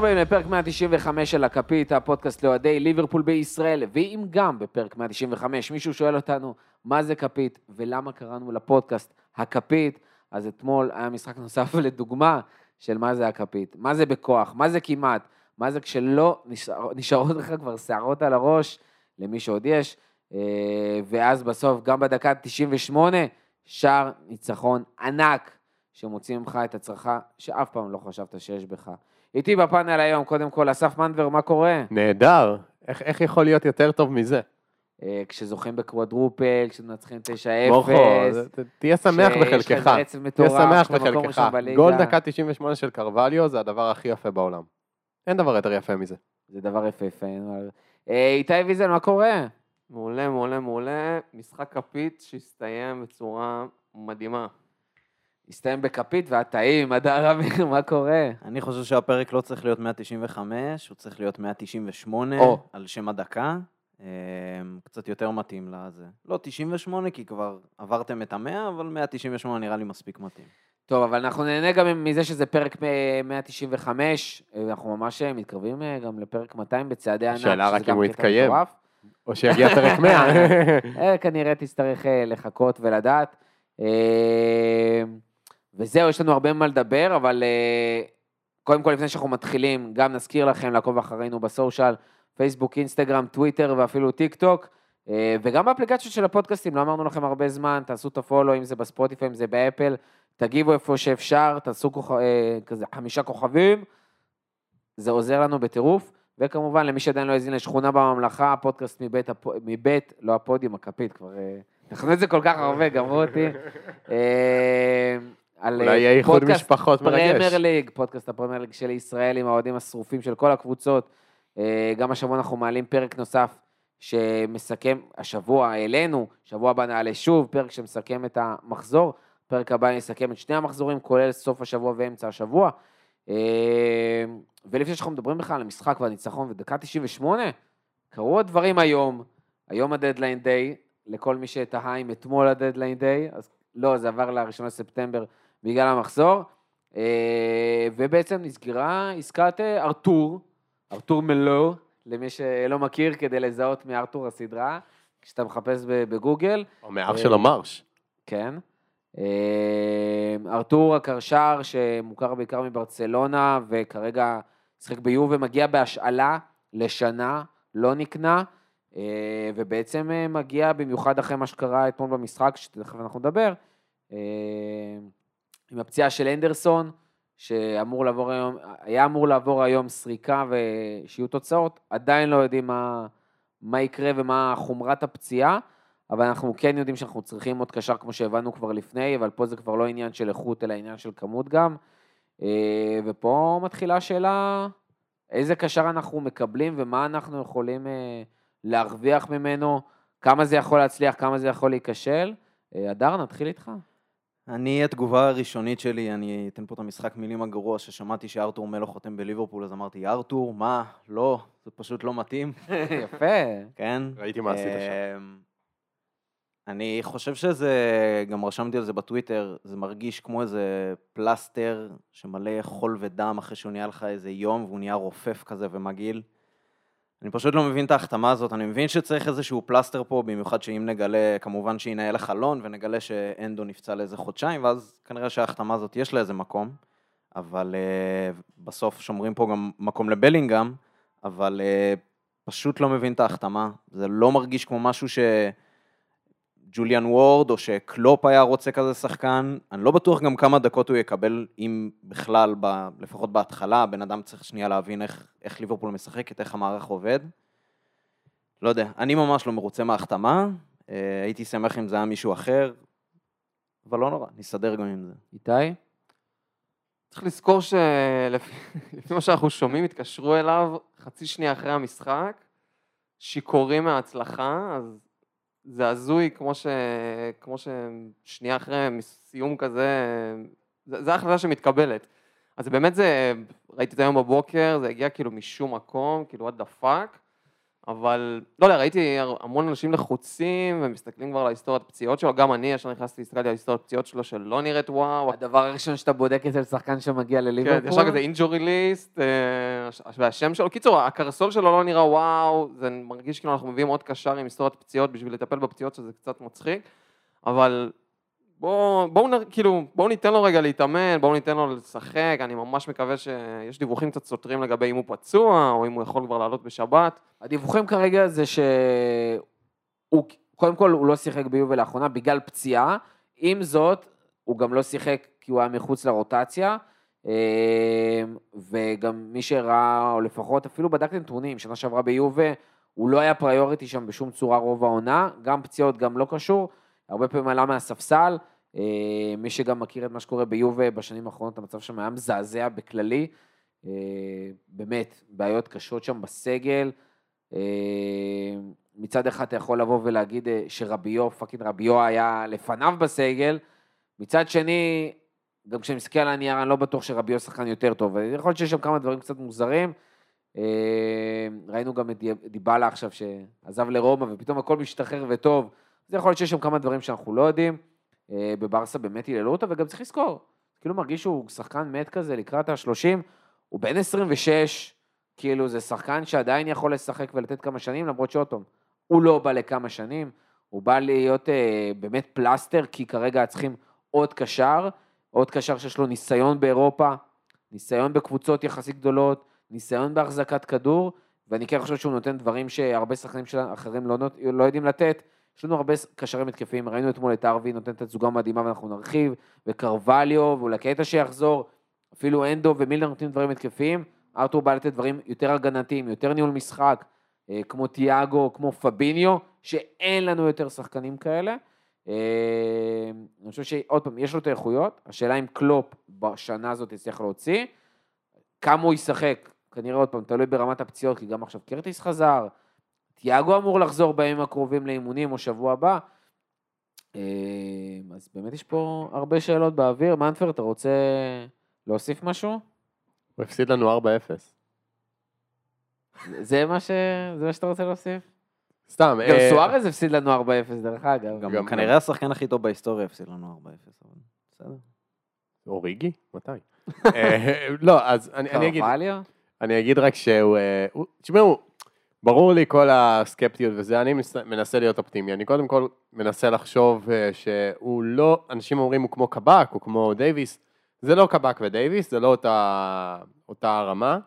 הבאים לפרק 195 של הכפית, הפודקאסט לאוהדי ליברפול בישראל, ואם גם בפרק 195 מישהו שואל אותנו מה זה כפית ולמה קראנו לפודקאסט הכפית, אז אתמול היה משחק נוסף לדוגמה של מה זה הכפית, מה זה בכוח, מה זה כמעט, מה זה כשלא נשאר, נשארות לך כבר שערות על הראש, למי שעוד יש, אה, ואז בסוף, גם בדקה 98, שער ניצחון ענק, שמוציא ממך את הצרחה שאף פעם לא חשבת שיש בך. איתי בפאנל היום, קודם כל, אסף מנדבר, מה קורה? נהדר, איך, איך יכול להיות יותר טוב מזה? אה, כשזוכים בקוואדרופל, כשמנצחים 9-0. מורכו, זה- ת- תהיה שמח בחלקך, תהיה שמח בחלקך. גול דקה 98 של קרווליו זה הדבר הכי יפה בעולם. אין דבר יותר יפה מזה. זה דבר יפהפה. אה, איתי ויזל, מה קורה? מעולה, מעולה, מעולה. משחק כפית שהסתיים בצורה מדהימה. הסתיים בכפית והטעים, הדר אביר, מה קורה? אני חושב שהפרק לא צריך להיות 195, הוא צריך להיות 198, או. על שם הדקה. אה, קצת יותר מתאים לזה. לא 98, כי כבר עברתם את המאה, אבל 198 נראה לי מספיק מתאים. טוב, אבל אנחנו נהנה גם מזה שזה פרק 195, אה, אנחנו ממש אה, מתקרבים אה, גם לפרק 200 בצעדי ענק. השאלה שזה רק אם הוא יתקיים. או שיגיע פרק 100. אה, כנראה תצטרך לחכות ולדעת. וזהו, יש לנו הרבה מה לדבר, אבל אה, קודם כל, לפני שאנחנו מתחילים, גם נזכיר לכם לעקוב אחרינו בסושיאל, פייסבוק, אינסטגרם, טוויטר ואפילו טיק טוק, אה, וגם באפליקציות של הפודקאסטים, לא אמרנו לכם הרבה זמן, תעשו את הפולו, אם זה בספוטיפיי, אם זה באפל, תגיבו איפה שאפשר, תעשו כוכ... אה, כזה חמישה כוכבים, זה עוזר לנו בטירוף. וכמובן, למי שעדיין לא האזין לשכונה בממלכה, הפודקאסט מבית, הפ... מבית, לא הפודיום, הכפית, כבר... אמרנו את זה כל כך הרבה, גמרו אותי. על אולי אה, יהיה איחוד משפחות מרגש. פרמייר ליג, פודקאסט הפרמייר ליג של ישראל עם האוהדים השרופים של כל הקבוצות. אה, גם השבוע אנחנו מעלים פרק נוסף שמסכם, השבוע העלינו, שבוע הבא נעלה שוב, פרק שמסכם את המחזור. פרק הבא נסכם את שני המחזורים, כולל סוף השבוע ואמצע השבוע. אה, ולפני שאנחנו מדברים בכלל על המשחק והניצחון ודקה 98, קרו הדברים היום, היום הדדליין דיי, לכל מי שתהה אם אתמול הדדליין דיי, אז לא, זה עבר ל-1 לספטמבר בגלל המחזור, אה, ובעצם נסגרה עסקת אה, ארתור, ארתור מלו, למי שלא מכיר, כדי לזהות מארתור הסדרה, כשאתה מחפש בגוגל, או מאח שלו מרש. כן. אה, ארתור הקרשר, שמוכר בעיקר מברצלונה, וכרגע משחק ביובה, מגיע בהשאלה לשנה, לא נקנה, ובעצם מגיע במיוחד אחרי מה שקרה אתמול במשחק, שתכף אנחנו נדבר, עם הפציעה של אנדרסון, שאמור לעבור היום, היה אמור לעבור היום סריקה ושיהיו תוצאות, עדיין לא יודעים מה, מה יקרה ומה חומרת הפציעה. אבל אנחנו כן יודעים שאנחנו צריכים עוד קשר כמו שהבנו כבר לפני, אבל פה זה כבר לא עניין של איכות, אלא עניין של כמות גם. אה, ופה מתחילה השאלה, איזה קשר אנחנו מקבלים ומה אנחנו יכולים אה, להרוויח ממנו, כמה זה יכול להצליח, כמה זה יכול להיכשל. אה, הדר, נתחיל איתך. אני, התגובה הראשונית שלי, אני אתן פה את המשחק מילים הגרוע, ששמעתי שארתור מלו חותם בליברפול, אז אמרתי, ארתור, מה? לא, זה פשוט לא מתאים, יפה. כן? ראיתי מה עשית שם. אמ, אני חושב שזה, גם רשמתי על זה בטוויטר, זה מרגיש כמו איזה פלסטר שמלא חול ודם אחרי שהוא נהיה לך איזה יום והוא נהיה רופף כזה ומגעיל. אני פשוט לא מבין את ההחתמה הזאת, אני מבין שצריך איזשהו פלסטר פה, במיוחד שאם נגלה, כמובן שינהל החלון ונגלה שאנדו נפצע לאיזה חודשיים, ואז כנראה שההחתמה הזאת יש לה איזה מקום, אבל uh, בסוף שומרים פה גם מקום לבלינגהם, אבל uh, פשוט לא מבין את ההחתמה, זה לא מרגיש כמו משהו ש... ג'וליאן וורד, או שקלופ היה רוצה כזה שחקן, אני לא בטוח גם כמה דקות הוא יקבל, אם בכלל, ב, לפחות בהתחלה, הבן אדם צריך שנייה להבין איך, איך ליברפול משחקת, איך המערך עובד. לא יודע, אני ממש לא מרוצה מההחתמה, אה, הייתי שמח אם זה היה מישהו אחר, אבל לא נורא, נסתדר גם עם זה. איתי? צריך לזכור שלפי לפי מה שאנחנו שומעים, התקשרו אליו חצי שנייה אחרי המשחק, שיכורים מההצלחה, אז זה הזוי כמו, ש... כמו ששנייה אחרי סיום כזה, זה, זה ההחלטה שמתקבלת. אז באמת זה, ראיתי את היום בבוקר, זה הגיע כאילו משום מקום, כאילו what the fuck, אבל, לא יודע, ראיתי המון אנשים לחוצים ומסתכלים כבר על ההיסטוריית פציעות שלו, גם אני ישר נכנסתי להסתכל על ההיסטוריית פציעות שלו שלא נראית וואו. הדבר הראשון שאתה בודק אצל שחקן שמגיע כן, לליברפול. ישר כזה אינג'ורי ליסט, והשם שלו, קיצור, הקרסול שלו לא נראה וואו, זה מרגיש כאילו אנחנו מביאים עוד קשר עם היסטוריית פציעות בשביל לטפל בפציעות שזה קצת מצחיק, אבל בואו בוא, כאילו, בוא ניתן לו רגע להתאמן, בואו ניתן לו לשחק, אני ממש מקווה שיש דיווחים קצת סותרים לגבי אם הוא פצוע, או אם הוא יכול כבר לעלות בשבת. הדיווחים כרגע זה שהוא, קודם כל הוא לא שיחק ביובל לאחרונה בגלל פציעה, עם זאת, הוא גם לא שיחק כי הוא היה מחוץ לרוטציה, אה, וגם מי שראה, או לפחות אפילו בדקתי נתונים, שנה שעברה ביובה, הוא לא היה פריוריטי שם בשום צורה רוב העונה, גם פציעות גם לא קשור, הרבה פעמים עלה מהספסל, אה, מי שגם מכיר את מה שקורה ביובה בשנים האחרונות, המצב שם היה מזעזע בכללי, אה, באמת, בעיות קשות שם בסגל. אה, מצד אחד אתה יכול לבוא ולהגיד שרביו, fucking רביו היה לפניו בסגל, מצד שני, גם כשאני מסתכל על הנייר, אני לא בטוח שרביו שחקן יותר טוב, יכול להיות שיש שם כמה דברים קצת מוזרים. ראינו גם את די- דיבלה עכשיו שעזב לרומא ופתאום הכל משתחרר וטוב, אז יכול להיות שיש שם כמה דברים שאנחנו לא יודעים. אה, בברסה באמת היללו אותו, וגם צריך לזכור, כאילו מרגיש שהוא שחקן מת כזה לקראת ה-30, הוא בן 26, כאילו זה שחקן שעדיין יכול לשחק ולתת כמה שנים, למרות שעוד פעם, הוא לא בא לכמה שנים, הוא בא להיות אה, באמת פלסטר, כי כרגע צריכים עוד קשר, עוד קשר שיש לו ניסיון באירופה, ניסיון בקבוצות יחסית גדולות, ניסיון בהחזקת כדור, ואני כן חושב שהוא נותן דברים שהרבה שחקנים אחרים לא, לא יודעים לתת. יש לנו הרבה קשרים התקפיים, ראינו אתמול את ארווי נותן תצוגה מדהימה ואנחנו נרחיב, וקרווליו, ואולי קטע שיחזור, אפילו אנדו ומילר נותנים דברים התקפיים, ארתור בא לתת דברים יותר הגנתיים, יותר ניהול משחק, אה, כמו תיאגו, כמו פביניו, שאין לנו יותר שחקנים כאלה. אה, אני חושב שעוד פעם, יש לו את האיכויות, השאלה אם קלופ בשנה הזאת יצליח להוציא, כמה הוא ישחק, כנראה עוד פעם, תלוי ברמת הפציעות, כי גם עכשיו קרטיס חזר, תיאגו אמור לחזור בימים הקרובים לאימונים או שבוע הבא. אה, אז באמת יש פה הרבה שאלות באוויר. מנפר, אתה רוצה להוסיף משהו? הוא הפסיד לנו 4-0. זה מה, ש... זה מה שאתה רוצה להוסיף? סתם. גם אה, סוארז הפסיד לנו 4-0 דרך אגב. גם גם- כנראה השחקן הכי טוב בהיסטוריה הפסיד לנו 4-0, אבל בסדר. אוריגי? מתי? אה, לא, אז אני אני אגיד? אני אגיד רק שהוא, אה, תשמעו, ברור לי כל הסקפטיות וזה, אני מנסה להיות אופטימי. אני קודם כל מנסה לחשוב אה, שהוא לא, אנשים אומרים הוא כמו קבק, הוא כמו דייוויס, זה לא קבק ודייוויס, זה לא אותה, אותה הרמה.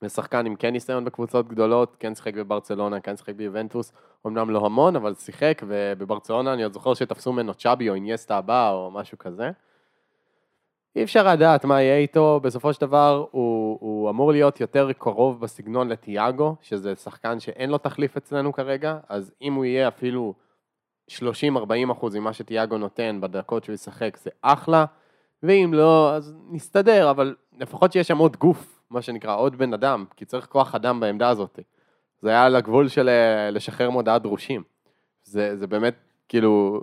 זה שחקן עם כן ניסיון בקבוצות גדולות, כן שיחק בברצלונה, כן שיחק ביובנטוס, אמנם לא המון, אבל שיחק, ובברצלונה אני עוד זוכר שתפסו ממנו צ'אבי או אינייסטה הבא או משהו כזה. אי אפשר לדעת מה יהיה איתו, בסופו של דבר הוא, הוא אמור להיות יותר קרוב בסגנון לתיאגו, שזה שחקן שאין לו תחליף אצלנו כרגע, אז אם הוא יהיה אפילו 30-40 אחוז ממה שתיאגו נותן בדקות שהוא ישחק, זה אחלה, ואם לא, אז נסתדר, אבל לפחות שיהיה שם עוד גוף, מה שנקרא, עוד בן אדם, כי צריך כוח אדם בעמדה הזאת. זה היה על הגבול של אה, לשחרר מודעת דרושים. זה, זה באמת, כאילו,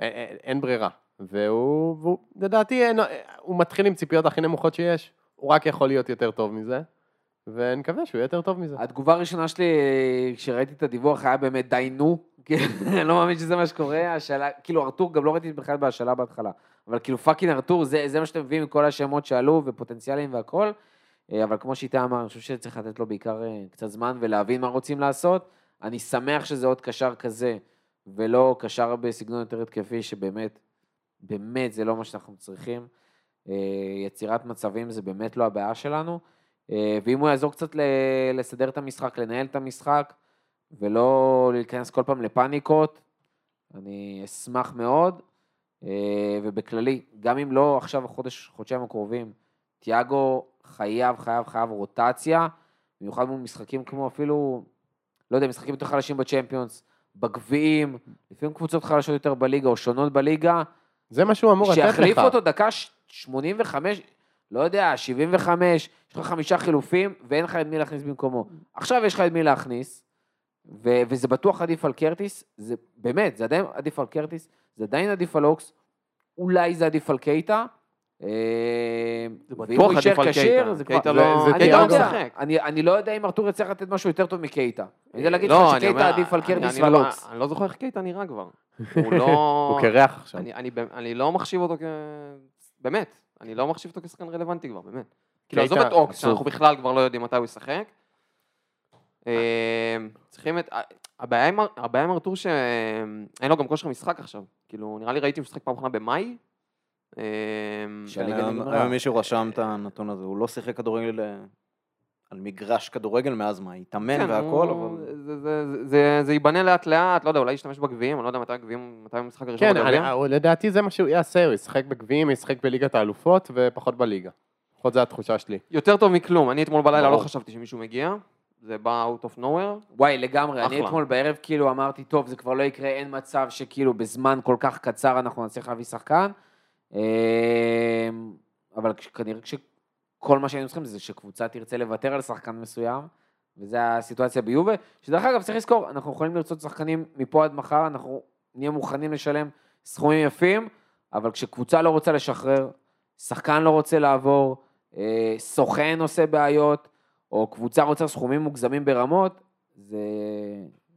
אין, אין ברירה. והוא, והוא, לדעתי, אין, הוא מתחיל עם ציפיות הכי נמוכות שיש, הוא רק יכול להיות יותר טוב מזה, ונקווה שהוא יהיה יותר טוב מזה. התגובה הראשונה שלי, כשראיתי את הדיווח, היה באמת די נו. כאילו, אני לא מאמין שזה מה שקורה, השאלה, כאילו ארתור, גם לא ראיתי בכלל בהשאלה בהתחלה, אבל כאילו פאקינג ארתור, זה, זה מה שאתם מביאים עם כל השמות שעלו, ופוטנציאלים והכל, אה, אבל כמו שאיתה אמר, אני חושב שצריך לתת לו בעיקר אה, קצת זמן ולהבין מה רוצים לעשות. אני שמח שזה עוד קשר כזה, ולא קשר בסגנון יותר התקפי, שבאמת, באמת זה לא מה שאנחנו צריכים. אה, יצירת מצבים זה באמת לא הבעיה שלנו. אה, ואם הוא יעזור קצת לסדר את המשחק, לנהל את המשחק, ולא להיכנס כל פעם לפאניקות, אני אשמח מאוד. אה, ובכללי, גם אם לא עכשיו החודש, חודשיים הקרובים, תיאגו חייב, חייב, חייב רוטציה, במיוחד מול משחקים כמו אפילו, לא יודע, משחקים יותר חלשים בצ'מפיונס, בגביעים, לפעמים קבוצות חלשות יותר בליגה או שונות בליגה, זה מה שהוא אמור לתת לך. שיחליף אותו דקה ש- 85, לא יודע, 75, יש לך חמישה חילופים ואין לך את מי להכניס במקומו. עכשיו יש לך את מי להכניס, ו- וזה בטוח עדיף על קרטיס, זה באמת, זה עדיין עדיף על קרטיס, זה עדיין עדיף על אוקס, אולי זה עדיף על קייטה, ואם בטוח הוא יישאר כשיר. זה כבר... לא... אני לא לא. יודע, משחק. אני, אני לא יודע אם ארתור יצליח לתת משהו יותר טוב מקייטה. אני יודע להגיד לא, לך שקייטה עדיף על אני- קרטיס אני לא- לא זוכר איך קייטה נראה כבר. הוא לא... הוא קרח עכשיו. אני, לא מחשיב אותו כ... באמת, אני לא מחשיב אותו כשחקן רלוונטי כבר, באמת. כאילו, עזוב את אוקס. שאנחנו בכלל כבר לא יודעים מתי הוא ישחק. אה, צריכים את... הבעיה עם, הבעיה עם ארתור שאין לו גם כושר משחק עכשיו. כאילו, נראה לי ראיתי שהוא משחק פעם אחרונה במאי. אה, שהליגה היום-. היום מישהו רשם את הנתון הזה, הוא לא שיחק כדורגל אה, על מגרש כדורגל מאז מה, התאמן כן, והכל, הוא- אבל... זה- זה- זה- זה- זה ייבנה לאט לאט, לא יודע, אולי ישתמש בגביעים, אני לא יודע מתי הגביעים, מתי המשחק הראשון כן, בגביע. אני- הוא- לדעתי זה מה שהוא יעשה, הוא ישחק בגביעים, ישחק בליגת האלופות ופחות בליגה. לפחות זו התחושה שלי. יותר טוב מכלום, אני אתמול בלילה לא. חשבתי שמישהו מגיע, זה בא out of nowhere. וואי, לגמרי. אני אחלה. אתמול בערב כאילו אמרתי, טוב, זה כבר לא יקרה, אין מצב שכאילו בזמן כל כך קצר אנחנו נצליח להביא שחקן. אמ, אבל כנראה שכל מה שהיינו צריכים זה שקבוצה תרצה לוותר על שחקן מסוים, וזו הסיטואציה ביובה. שדרך אגב, צריך לזכור, אנחנו יכולים לרצות שחקנים מפה עד מחר, אנחנו נהיה מוכנים לשלם סכומים יפים, אבל כשקבוצה לא רוצה לשחרר, שחקן לא רוצה לעבור, אה, סוכן עושה בעיות, או קבוצה רוצה סכומים מוגזמים ברמות, זה,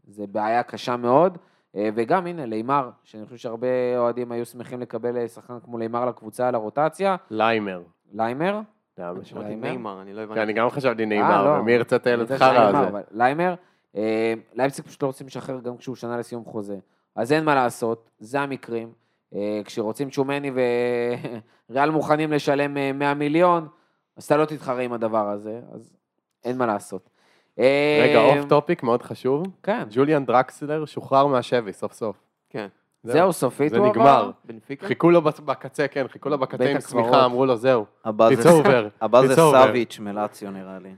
זה בעיה קשה מאוד. אה, וגם, הנה, לימר, שאני חושב שהרבה אוהדים היו שמחים לקבל אה, שחקן כמו לימר לקבוצה, לרוטציה. ליימר. ליימר? שמעתי ליימר? נאמר, אני לא כן, הבנתי. אני גם חשבתי אה, נאמר, לא. ומי ירצה את הילד חרא הזה? ליימר, לייפציג פשוט לא רוצים לשחרר גם כשהוא שנה לסיום חוזה. אז אין מה לעשות, זה המקרים. כשרוצים צ'ואמני וריאל מוכנים לשלם אה, 100 מיליון, אז אתה לא תתחרה עם הדבר הזה, אז אין מה לעשות. אה, רגע, off topic, מאוד חשוב. כן, ג'וליאן דרקסלר שוחרר מהשבי סוף סוף. כן. זהו, סופית זה הוא נגמר. עבר? בנפיקה? חיכו לו בקצה, כן, חיכו לו בקצה עם. שמיכה, אמרו לו, זהו. הבא It's זה- over. הבא זה. סאביץ' מלאציו נראה לי.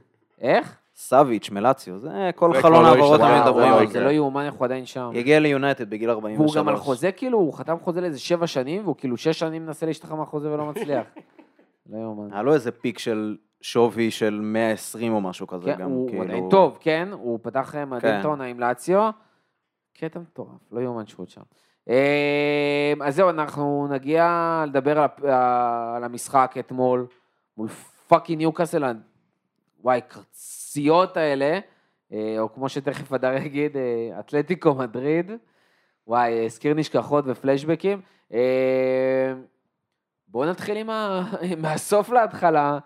איך? סאביץ' מלאציו, זה כל זה חלון לא העברות ישתנה. הם וואו, מדברים וואו, על זה זה. לא יאומן איך הוא עדיין שם. יגיע ליונייטד בגיל 43. והוא גם על חוזה כאילו, הוא חתם חוזה לאיזה שבע שנים, והוא כאילו שש שנים מנסה להשתחרר מהחוזה ולא מצליח. לא יאומן. היה לו איזה פיק של שווי של 120 או משהו כזה כן, גם, הוא כאילו... עדיין טוב, כן? הוא פתח אה, מדהים כן. את העונה עם לאציו. קטע מטורף, לא יאומן שהוא עוד שם. אה, אז זהו, אנחנו נגיע לדבר על על המשחק אתמול מול fucking ניוקאסל, וואי, קרציות האלה, אה, או כמו שתכף הדר יגיד, אה, אתלטיקו מדריד. וואי, הזכיר נשכחות ופלשבקים. אה, בואו נתחיל עם ה... מהסוף להתחלה,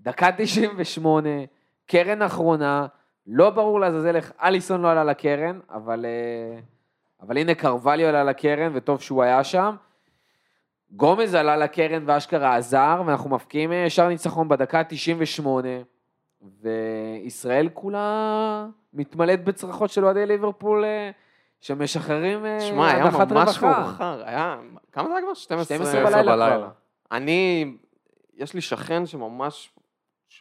דקה 98, קרן אחרונה, לא ברור לעזאזל איך אליסון לא עלה לקרן, אבל, אה, אבל הנה קרבאליו עלה לקרן, וטוב שהוא היה שם. גומז עלה לקרן ואשכרה עזר, ואנחנו מפקיעים אה, שער ניצחון בדקה 98, וישראל כולה מתמלאת בצרחות של אוהדי ליברפול אה, שמשחררים אה, שמע, היה הדחת ממש רווחה. מאוחר, היה... כמה זה היה כבר? 12? 12 בלילה בלילה. אני, יש לי שכן שממש,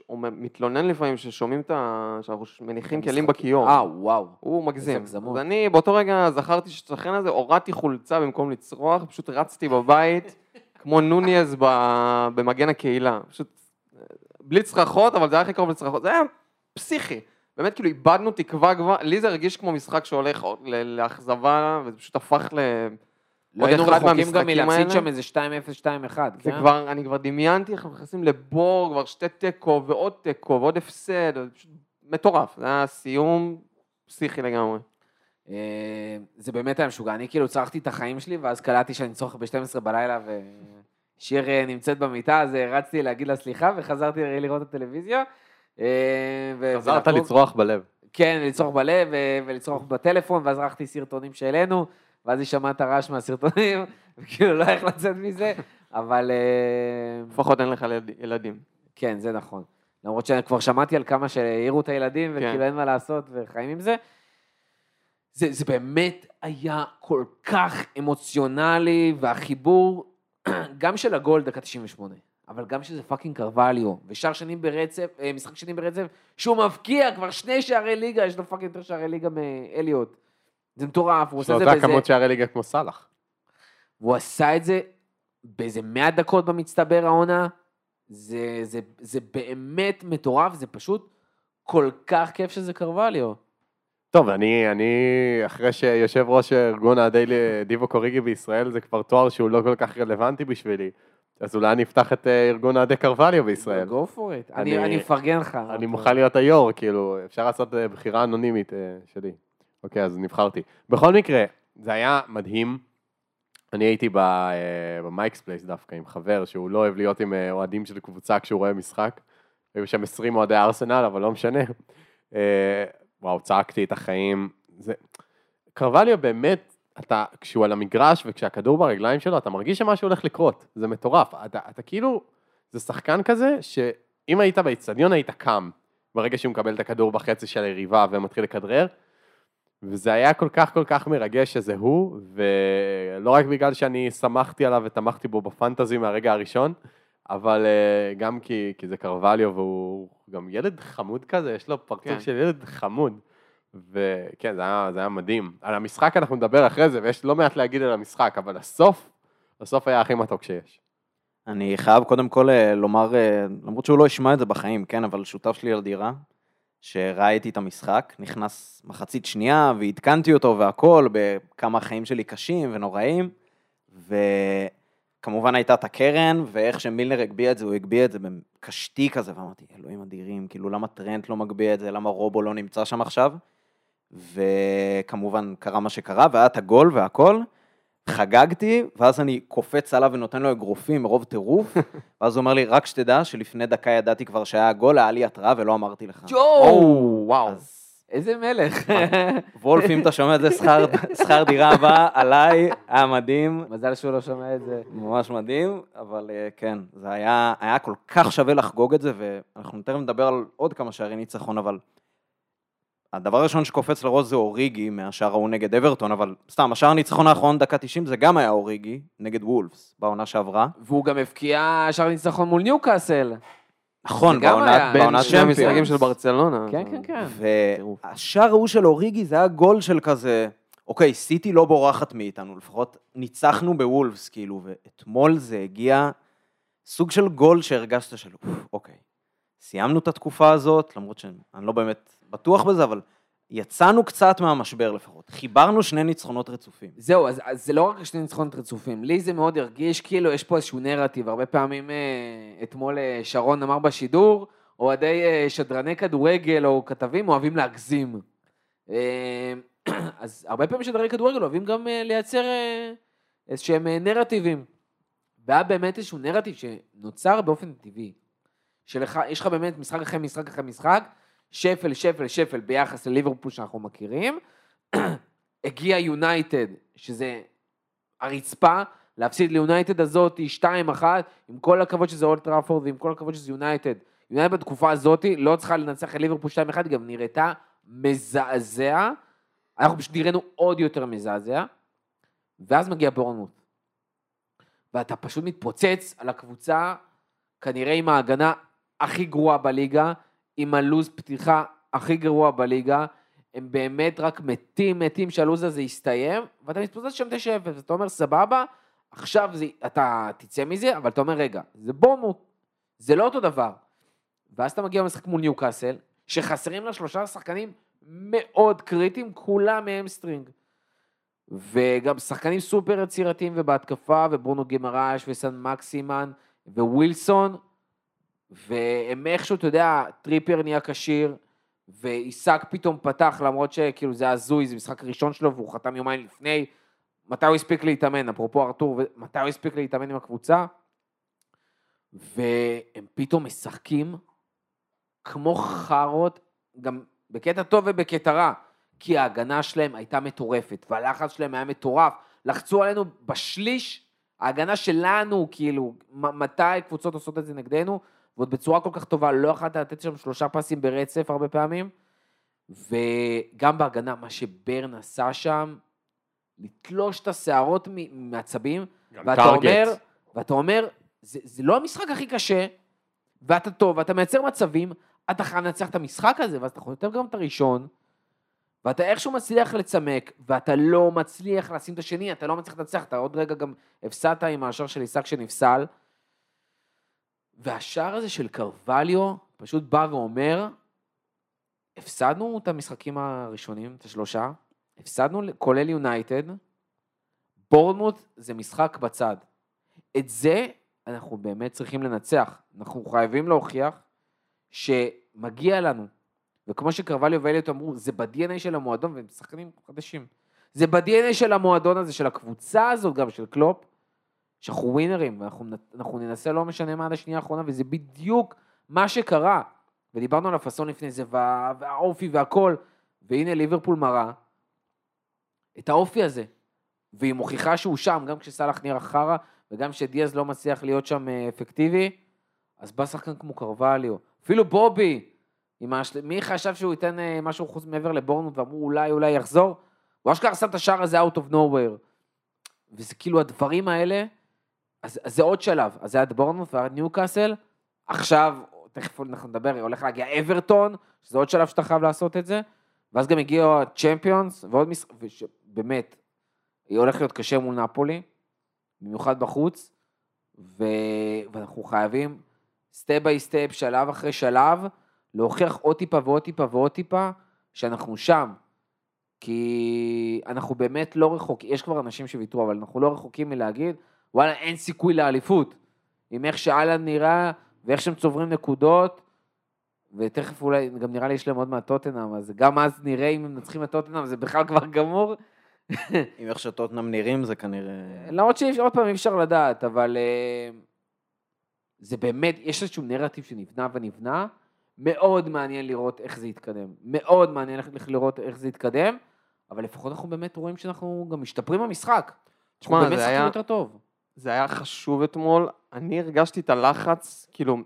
הוא מתלונן לפעמים ששומעים את ה... שאנחנו מניחים כלים בכיור. אה, וואו. הוא מגזים. אז אני באותו רגע זכרתי שהשכן הזה, הורדתי חולצה במקום לצרוח, פשוט רצתי בבית, כמו נוניז במגן הקהילה. פשוט, בלי צרחות, אבל זה היה הכי קרוב לצרחות. זה היה פסיכי. באמת, כאילו, איבדנו תקווה כבר, לי זה הרגיש כמו משחק שהולך לאכזבה, וזה פשוט הפך ל... לא היינו רחוקים גם מלהפסיד. שם איזה 2-0, 2-1, זה כן? כבר, אני כבר דמיינתי איך אנחנו נכנסים לבור, כבר שתי תיקו ועוד תיקו ועוד הפסד, זה פשוט מטורף, זה היה סיום פסיכי לגמרי. אה, זה באמת היה משוגע, אני כאילו צרחתי את החיים שלי, ואז קלטתי שאני צורך ב-12 בלילה, ושיר אה, נמצאת במיטה, אז רצתי להגיד לה סליחה, וחזרתי לראות את הטלוויזיה. אה, חזרת לצרוח בלב. כן, לצרוך בלב ו- ולצרוך בטלפון, ואז ערכתי סרטונים שהעלינו, ואז היא שמעה את הרעש מהסרטונים, וכאילו לא איך לצאת מזה, אבל אה, לפחות אין לך ילד- ילדים. כן, זה נכון. למרות שאני כבר שמעתי על כמה שהעירו את הילדים, וכאילו כן. אין מה לעשות, וחיים עם זה. זה, זה באמת היה כל כך אמוציונלי, והחיבור, גם של הגול דקה 98, אבל גם שזה פאקינג קרווליו, ושער שני ברצף, אה, משחק שני ברצף, שהוא מבקיע כבר שני שערי ליגה, יש לו fucking יותר שערי ליגה מאליוט. זה מטורף, הוא עושה את זה אותה בזה, כמות שערי ליגה כמו סאלח. והוא עשה את זה באיזה 100 דקות במצטבר העונה. זה, זה, זה באמת מטורף, זה פשוט כל כך כיף שזה קרבאליו. טוב, אני, אני, אחרי שיושב ראש ארגון אוהדי דיבוק אוריגי בישראל, זה כבר תואר שהוא לא כל כך רלוונטי בשבילי. אז אולי אני אפתח את אה, ארגון אוהדי קרבאליו בישראל. go for it. אני- אני אני מפרגן לך. אני מוכן להיות היו"ר, כאילו, אפשר לעשות אה, בחירה אנונימית אה, שלי. אוקיי, אז נבחרתי. בכל מקרה, זה היה מדהים. אני הייתי אה, במייקס פלייס דווקא עם חבר, שהוא לא אוהב להיות עם אה, אוהדים של קבוצה כשהוא רואה משחק. היו שם 20 אוהדי ארסנל, אבל לא משנה. אה, וואו, צעקתי את החיים. זה... קרווליו באמת, אתה, כשהוא על המגרש וכשהכדור ברגליים שלו, אתה מרגיש שמשהו הולך לקרות. זה מטורף. אתה, אתה כאילו, זה שחקן כזה, שאם היית באיצטדיון היית קם, ברגע שהוא מקבל את הכדור בחצי של היריבה ומתחיל לכדרר, וזה היה כל כך כל כך מרגש שזה הוא, ולא רק בגלל שאני שמחתי עליו ותמכתי בו בפנטזי מהרגע הראשון, אבל אה, גם כי, כי זה קרווליו והוא גם ילד חמוד כזה, יש לו פרצוף כן. של ילד חמוד. וכן, זה היה, זה היה מדהים. על המשחק אנחנו נדבר אחרי זה, ויש לא מעט להגיד על המשחק, אבל הסוף, הסוף היה הכי מתוק שיש. אני חייב קודם כל אה, לומר, אה, למרות שהוא לא ישמע את זה בחיים, כן, אבל שותף שלי לדירה, שראה איתי את המשחק, נכנס מחצית שנייה ועדכנתי אותו והכל, בכמה החיים שלי קשים ונוראים, וכמובן הייתה את הקרן, ואיך שמילנר הגביה את זה, הוא הגביה את זה בקשתי כזה, ואמרתי, אלוהים אדירים, כאילו למה טרנט לא מגביה את זה, למה רובו לא נמצא שם עכשיו? וכמובן קרה מה שקרה, והיה את הגול והכל. חגגתי, ואז אני קופץ עליו ונותן לו אגרופים מרוב טירוף, ואז הוא אומר לי, רק שתדע שלפני דקה ידעתי כבר שהיה גול, היה לי התראה ולא אמרתי לך. ג'ו! וואו. איזה מלך. וולף, אם אתה שומע את זה, שכר- דירה הבא עליי, היה מדהים, מזל שהוא לא שומע את זה. ממש מדהים, אבל אה, כן, זה היה, היה כל כך שווה לחגוג את זה, ואנחנו תכף נדבר על עוד כמה שערי ניצחון, אבל הדבר הראשון שקופץ לראש זה אוריגי מהשער ההוא נגד אברטון, אבל סתם, השער הניצחון האחרון, דקה 90, זה גם היה אוריגי, נגד וולפס, בעונה שעברה. והוא גם הבקיע שער ניצחון מול ניוקאסל. נכון, בעונת היה בין בעונת שני המשחקים צ'מפיונס. של ברצלונה. כן, כן, כן. והשער ההוא של אוריגי זה היה גול של כזה, אוקיי, סיטי לא בורחת מאיתנו, לפחות ניצחנו בוולפס, כאילו, ואתמול זה הגיע סוג של גול שהרגשת של, "אוף, אוקיי, סיימנו את התקופה הזאת, למרות שאני לא באמת בטוח בזה, אבל יצאנו קצת מהמשבר לפחות. חיברנו שני ניצחונות רצופים. זהו, אז, אז זה לא רק שני ניצחונות רצופים, לי זה מאוד הרגיש כאילו יש פה איזשהו נרטיב, הרבה פעמים אה, אתמול אה, שרון אמר בשידור, אוהדי אה, שדרני כדורגל או כתבים אוהבים להגזים. אה, אז הרבה פעמים שדרני כדורגל אוהבים גם אה, לייצר אה, איזשהם אה, נרטיבים. והיה באמת איזשהו נרטיב שנוצר באופן טבעי. שלך, יש לך באמת משחק אחרי משחק אחרי משחק, שפל, שפל, שפל ביחס לליברפול שאנחנו מכירים. הגיע יונייטד, שזה הרצפה, להפסיד ליונייטד הזאת 2-1, עם כל הכבוד שזה אולד טראפורד ועם כל הכבוד שזה יונייטד. יונייטד בתקופה הזאת לא צריכה לנצח את ליברפול 2-1, היא גם נראתה מזעזע. אנחנו פשוט נראינו עוד יותר מזעזע. ואז מגיע בורנמוט. ואתה פשוט מתפוצץ על הקבוצה, כנראה עם ההגנה הכי גרועה בליגה, עם הלוז פתיחה הכי גרוע בליגה, הם באמת רק מתים, מתים שהלו"ז הזה יסתיים, ואתה מתפוצץ שם 9-0, ואתה אומר, סבבה, עכשיו זה, אתה תצא מזה, אבל אתה אומר, רגע, זה בורנמוט, זה לא אותו דבר. ואז אתה מגיע למשחק מול ניוקאסל, שחסרים לה שלושה שחקנים מאוד קריטיים, כולם מההמסטרינג. וגם שחקנים סופר יצירתיים ובהתקפה, וברונו גימראיש וסן מקסימן ווילסון, והם איכשהו, אתה יודע, טריפר נהיה כשיר, ואיסק פתאום פתח, למרות שכאילו זה הזוי, זה משחק ראשון שלו, והוא חתם יומיים לפני. מתי הוא הספיק להתאמן? אפרופו ארתור, מתי הוא הספיק להתאמן עם הקבוצה? והם פתאום משחקים כמו חארות, גם בקטע טוב ובקטע רע, כי ההגנה שלהם הייתה מטורפת, והלחץ שלהם היה מטורף. לחצו עלינו בשליש, ההגנה שלנו, כאילו, מתי קבוצות עושות את זה נגדנו, ועוד בצורה כל כך טובה, לא יכולת לתת שם שלושה פסים ברצף הרבה פעמים, וגם בהגנה, מה שברן עשה שם, לתלוש את השערות מעצבים, ואתה טארגט. אומר, ואתה אומר, זה, זה לא המשחק הכי קשה, ואתה טוב, ואתה מייצר מצבים, אתה חייב לנצח את המשחק הזה, ואז אתה חוטף גם את הראשון, ואתה איכשהו מצליח לצמק, ואתה לא מצליח לשים את השני, אתה לא מצליח לנצח, אתה עוד רגע גם הפסדת עם השער של עיסק שנפסל. והשער הזה של קרווליו פשוט בא ואומר, הפסדנו את המשחקים הראשונים, את השלושה, הפסדנו כולל יונייטד, בורנמוט זה משחק בצד. את זה אנחנו באמת צריכים לנצח. אנחנו חייבים להוכיח שמגיע לנו. וכמו שקרווליו ואליוט אמרו, זה ב-DNA של המועדון, והם שחקנים חדשים. זה ב-DNA של המועדון הזה, של הקבוצה הזאת, גם של קלופ, שאנחנו ווינרים, ואנחנו אנחנו ננסה לא משנה מה עד השנייה האחרונה, וזה בדיוק מה שקרה. ודיברנו על הפאסון לפני זה, וה, והאופי והכל, והנה ליברפול מראה את האופי הזה. והיא מוכיחה שהוא שם, גם כשסאלח נראה חרא, וגם כשדיאז לא מצליח להיות שם אה, אפקטיבי, אז בא שחקן כמו קרווליו. אפילו בובי, השל... מי חשב שהוא ייתן אה, משהו חוץ מעבר לבורנות, ואמרו אולי, אולי יחזור? הוא אשכרה שם את השער הזה out of nowhere. וזה כאילו הדברים האלה, אז, אז זה עוד שלב. אז זה עד בורנות ועד ניוקאסל, עכשיו, תכף אנחנו נדבר, הולך להגיע אברטון, שזה עוד שלב שאתה חייב לעשות את זה, ואז גם הגיעו הצ'מפיונס, ועוד משחק, באמת, היא הולכת להיות קשה מול נפולי, במיוחד בחוץ, ו... ואנחנו חייבים step by step, שלב אחרי שלב, להוכיח עוד טיפה ועוד טיפה ועוד טיפה, שאנחנו שם. כי אנחנו באמת לא רחוקים, יש כבר אנשים שוויתרו, אבל אנחנו לא רחוקים מלהגיד, וואלה, אין סיכוי לאליפות. עם איך שאלן נראה, ואיך שהם צוברים נקודות, ותכף אולי, גם נראה לי יש להם עוד מהטוטנאם, אז גם אז נראה אם הם מנצחים את טוטנאם, זה בכלל כבר גמור. עם איך שטוטנאם נראים זה כנראה... למרות שעוד פעם אי אפשר לדעת, אבל אה, זה באמת, יש איזשהו נרטיב שנבנה ונבנה, מאוד מעניין לראות איך זה יתקדם. מאוד מעניין לראות איך זה יתקדם, אבל לפחות אנחנו באמת רואים שאנחנו גם משתפרים במשחק. תשמע, זה היה... יותר טוב. זה היה חשוב אתמול, אני הרגשתי את הלחץ, כאילו,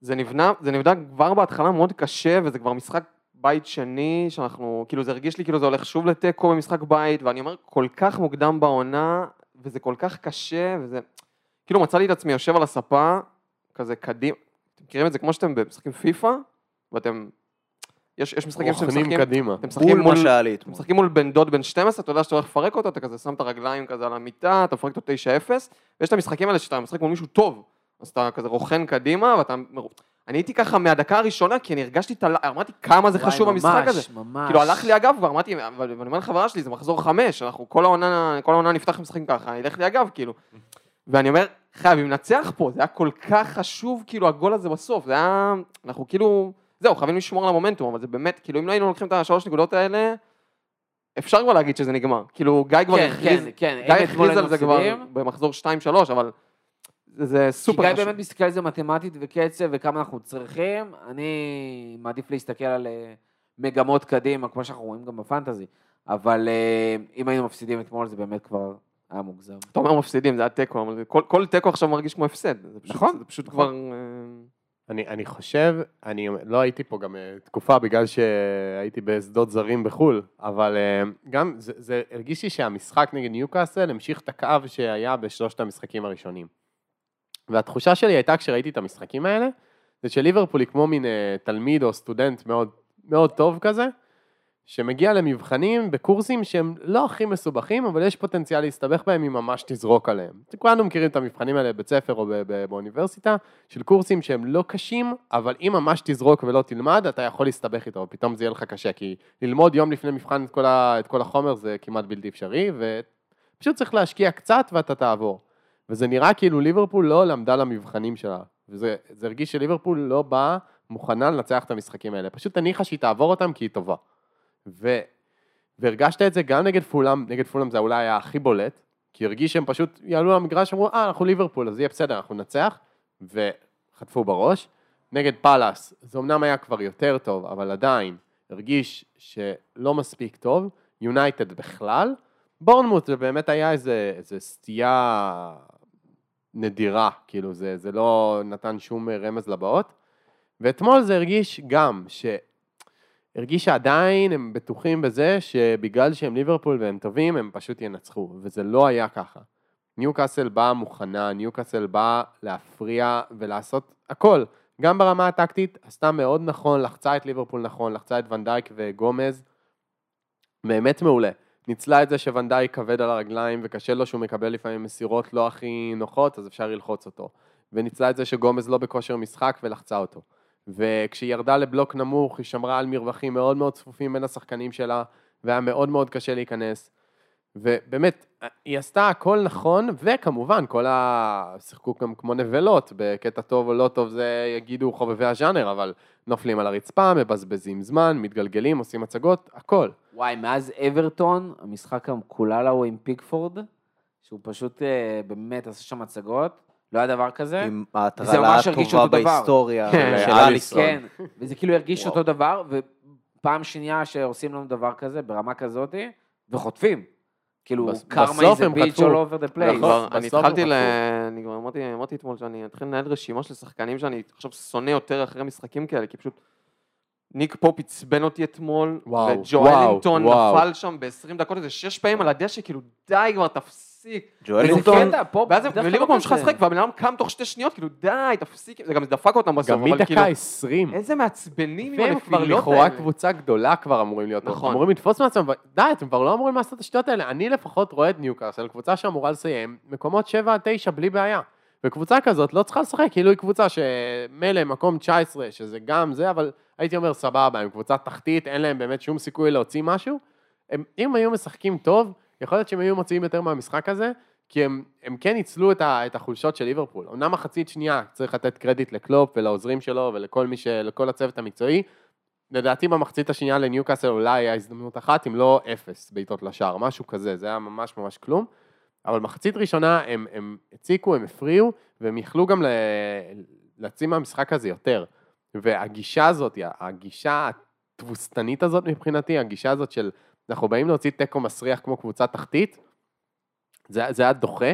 זה נבנה, זה נבנה כבר בהתחלה מאוד קשה, וזה כבר משחק בית שני, שאנחנו, כאילו זה הרגיש לי כאילו זה הולך שוב לתיקו במשחק בית, ואני אומר, כל כך מוקדם בעונה, וזה כל כך קשה, וזה, כאילו מצאתי את עצמי יושב על הספה, כזה קדימה, אתם מכירים את זה כמו שאתם משחקים פיפא, ואתם, יש, יש משחקים שאתם משחקים, קדימה. אתם משחקים מול, שאלי אתם משחקים מול בן דוד בן 12, אתה יודע שאתה הולך לפרק אותו, אתה כזה שם את הרגליים כזה על המיטה, אתה מפרק אותו 9-0, ויש את המשחקים האלה שאתה משחק מול מישהו טוב, אז אתה כזה רוכן קדימה, ואתה... אני הייתי ככה מהדקה הראשונה, כי אני הרגשתי את ה... אמרתי כמה זה חשוב המשחק הזה. ממש, ממש. כאילו הלך לי אגב, כבר אמרתי, ואני אומר לחברה שלי, זה מחזור חמש, אנחנו כל העונה, כל העונה נפתח משחקים ככה, ילך לי אגב, כאילו. ואני אומר, חייבים לנצח פה, זה היה כל כך חשוב, כאילו, הגול הזה בסוף, זה היה... אנחנו כאילו... זהו, חייבים לשמור על המומנטום, אבל זה באמת, כאילו, אם לא היינו לוקחים את השלוש נקודות האלה, אפשר כבר להגיד שזה נגמר. כאילו, גיא כבר כן, הכריז, כן, כן, גיא הכריז על זה כבר במחזור 2-3, אבל זה- זה כי סופר גיא חשוב. באמת מסתכל על זה מתמטית וקצב וכמה אנחנו צריכים, אני מעדיף להסתכל על אה, מגמות קדימה, כמו שאנחנו רואים גם בפנטזי, אבל אה, אם היינו מפסידים אתמול זה באמת כבר היה מוגזם. אתה אומר מפסידים, זה היה תיקו, אבל כל- כל תיקו עכשיו מרגיש כמו הפסד. זה פשוט- נכון, זה פשוט נכון. כבר... אני, אני חושב, אני לא הייתי פה גם אה, תקופה בגלל שהייתי בשדות זרים בחו"ל, אבל אה, גם זה, זה הרגיש לי שהמשחק נגד ניוקאסל המשיך את הקו שהיה בשלושת המשחקים הראשונים. והתחושה שלי הייתה כשראיתי את המשחקים האלה, זה שליברפול היא כמו מין אה, תלמיד או סטודנט מאוד, מאוד טוב כזה, שמגיע למבחנים בקורסים שהם לא הכי מסובכים, אבל יש פוטנציאל להסתבך בהם אם ממש תזרוק עליהם. כולנו מכירים את המבחנים האלה בבית ספר או באוניברסיטה, של קורסים שהם לא קשים, אבל אם ממש תזרוק ולא תלמד, אתה יכול להסתבך איתו, ופתאום זה יהיה לך קשה, כי ללמוד יום לפני מבחן את כל, ה- את כל החומר זה כמעט בלתי אפשרי, ופשוט צריך להשקיע קצת ואתה תעבור. וזה נראה כאילו ליברפול לא למדה למבחנים שלה, וזה זה הרגיש שליברפול לא באה מוכנה לנצח את המשחקים האלה, פשוט הניחה שהיא תעבור אותם כי היא טובה. ו... והרגשת את זה גם נגד פולאם, נגד פולאם זה אולי היה הכי בולט, כי הרגיש שהם פשוט יעלו למגרש, אמרו, אה, אנחנו ליברפול, אז יהיה בסדר, אנחנו ננצח, וחטפו בראש. נגד פאלאס, זה אמנם היה כבר יותר טוב, אבל עדיין הרגיש שלא מספיק טוב, יונייטד בכלל, בורנמוט זה באמת היה איזה, איזה סטייה נדירה, כאילו זה, זה לא נתן שום רמז לבאות, ואתמול זה הרגיש גם ש... הרגיש שעדיין הם בטוחים בזה שבגלל שהם ליברפול והם טובים, הם פשוט ינצחו, וזה לא היה ככה. ניוקאסל באה מוכנה, ניוקאסל באה להפריע ולעשות הכל. גם ברמה הטקטית, עשתה מאוד נכון, לחצה את ליברפול נכון, לחצה את ונדייק וגומז, באמת מעולה. ניצלה את זה שוונדייק כבד על הרגליים וקשה לו שהוא מקבל לפעמים מסירות לא הכי נוחות, אז אפשר ללחוץ אותו. וניצלה את זה שגומז לא בכושר משחק ולחצה אותו. וכשהיא ירדה לבלוק נמוך, היא שמרה על מרווחים מאוד מאוד צפופים בין השחקנים שלה, והיה מאוד מאוד קשה להיכנס. ובאמת, היא עשתה הכל נכון, וכמובן, כל ה... שיחקו גם כמו נבלות, בקטע טוב או לא טוב זה יגידו חובבי הז'אנר, אבל נופלים על הרצפה, מבזבזים זמן, מתגלגלים, עושים הצגות, הכל. וואי, מאז אברטון, המשחק המקולל ההוא עם פיקפורד, שהוא פשוט אה, באמת עשה שם הצגות, לא היה דבר כזה. עם ההטרלה הטובה. בהיסטוריה כן, של אליסון. כן, וזה כאילו הרגיש. אותו דבר, ופעם שנייה שעושים לנו דבר כזה, ברמה כזאת, וחוטפים. כאילו, קרמה bitch חטפו. all over the place. נכון. אני התחלתי ל... אני כבר אמרתי אתמול שאני אתחיל לנהל רשימה של שחקנים שאני עכשיו שונא יותר אחרי משחקים כאלה, כי פשוט ניק פופ עצבן אותי אתמול, וואו, אלינגטון. נפל שם ב-20 דקות איזה שש פעמים על הדשא, כאילו די כבר תפסיק. ג'ו איזה אלינגטון, ואז בדרך כלל ליברפול לא ממשיכה כזה. לשחק, והבן אדם קם תוך שתי שניות, כאילו די, תפסיק, זה גם דפק אותם בסוף, גם אבל כאילו, מדקה 20. איזה מעצבנים עם והם כבר הנפילות לכאורה האלה. קבוצה גדולה כבר אמורים להיות, נכון. אמורים לתפוס מעצמם, די, אתם כבר לא אמורים לעשות את השטויות האלה. אני לפחות רואה את ניוקאסל, קבוצה שאמורה לסיים מקומות 7 עד 9 בלי בעיה. וקבוצה כזאת לא צריכה לשחק, כאילו היא קבוצה שמילא מקום 19, שזה גם זה, אבל הייתי אומר סבבה, הם קבוצה תחתית, אין להם באמת שום סיכוי להוציא משהו. הם, אם היו משחקים טוב, יכול להיות שהם היו מוציאים יותר מהמשחק הזה, כי הם, הם כן ניצלו את, ה, את החולשות של ליברפול. אמנם מחצית שנייה, צריך לתת קרדיט לקלופ ולעוזרים שלו ולכל מי ש... הצוות המקצועי. לדעתי במחצית השנייה לניוקאסל אולי היה הזדמנות אחת, אם לא אפס בעיטות לשער, משהו כזה, זה היה ממש ממש כלום. אבל מחצית ראשונה הם, הם הציקו, הם הפריעו, והם יכלו גם ל- להוציא מהמשחק הזה יותר. והגישה הזאת, הגישה התבוסתנית הזאת מבחינתי, הגישה הזאת של אנחנו באים להוציא תיקו מסריח כמו קבוצה תחתית, זה, זה היה דוחה,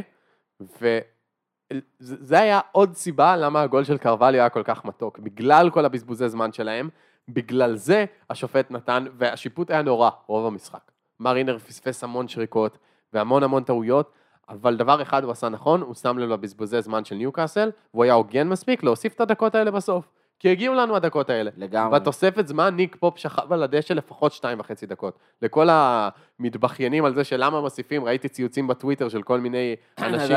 וזה היה עוד סיבה למה הגול של קרווליו היה כל כך מתוק, בגלל כל הבזבוזי זמן שלהם, בגלל זה השופט נתן, והשיפוט היה נורא, רוב המשחק. מרינר פספס המון שריקות והמון המון טעויות, אבל דבר אחד הוא עשה נכון, הוא שם לב לבזבוזי זמן של ניוקאסל, והוא היה הוגן מספיק להוסיף את הדקות האלה בסוף. כי הגיעו לנו הדקות האלה. לגמרי. בתוספת זמן ניק פופ שכב על הדשא לפחות שתיים וחצי דקות. לכל המתבכיינים על זה שלמה מוסיפים, ראיתי ציוצים בטוויטר של כל מיני אנשים,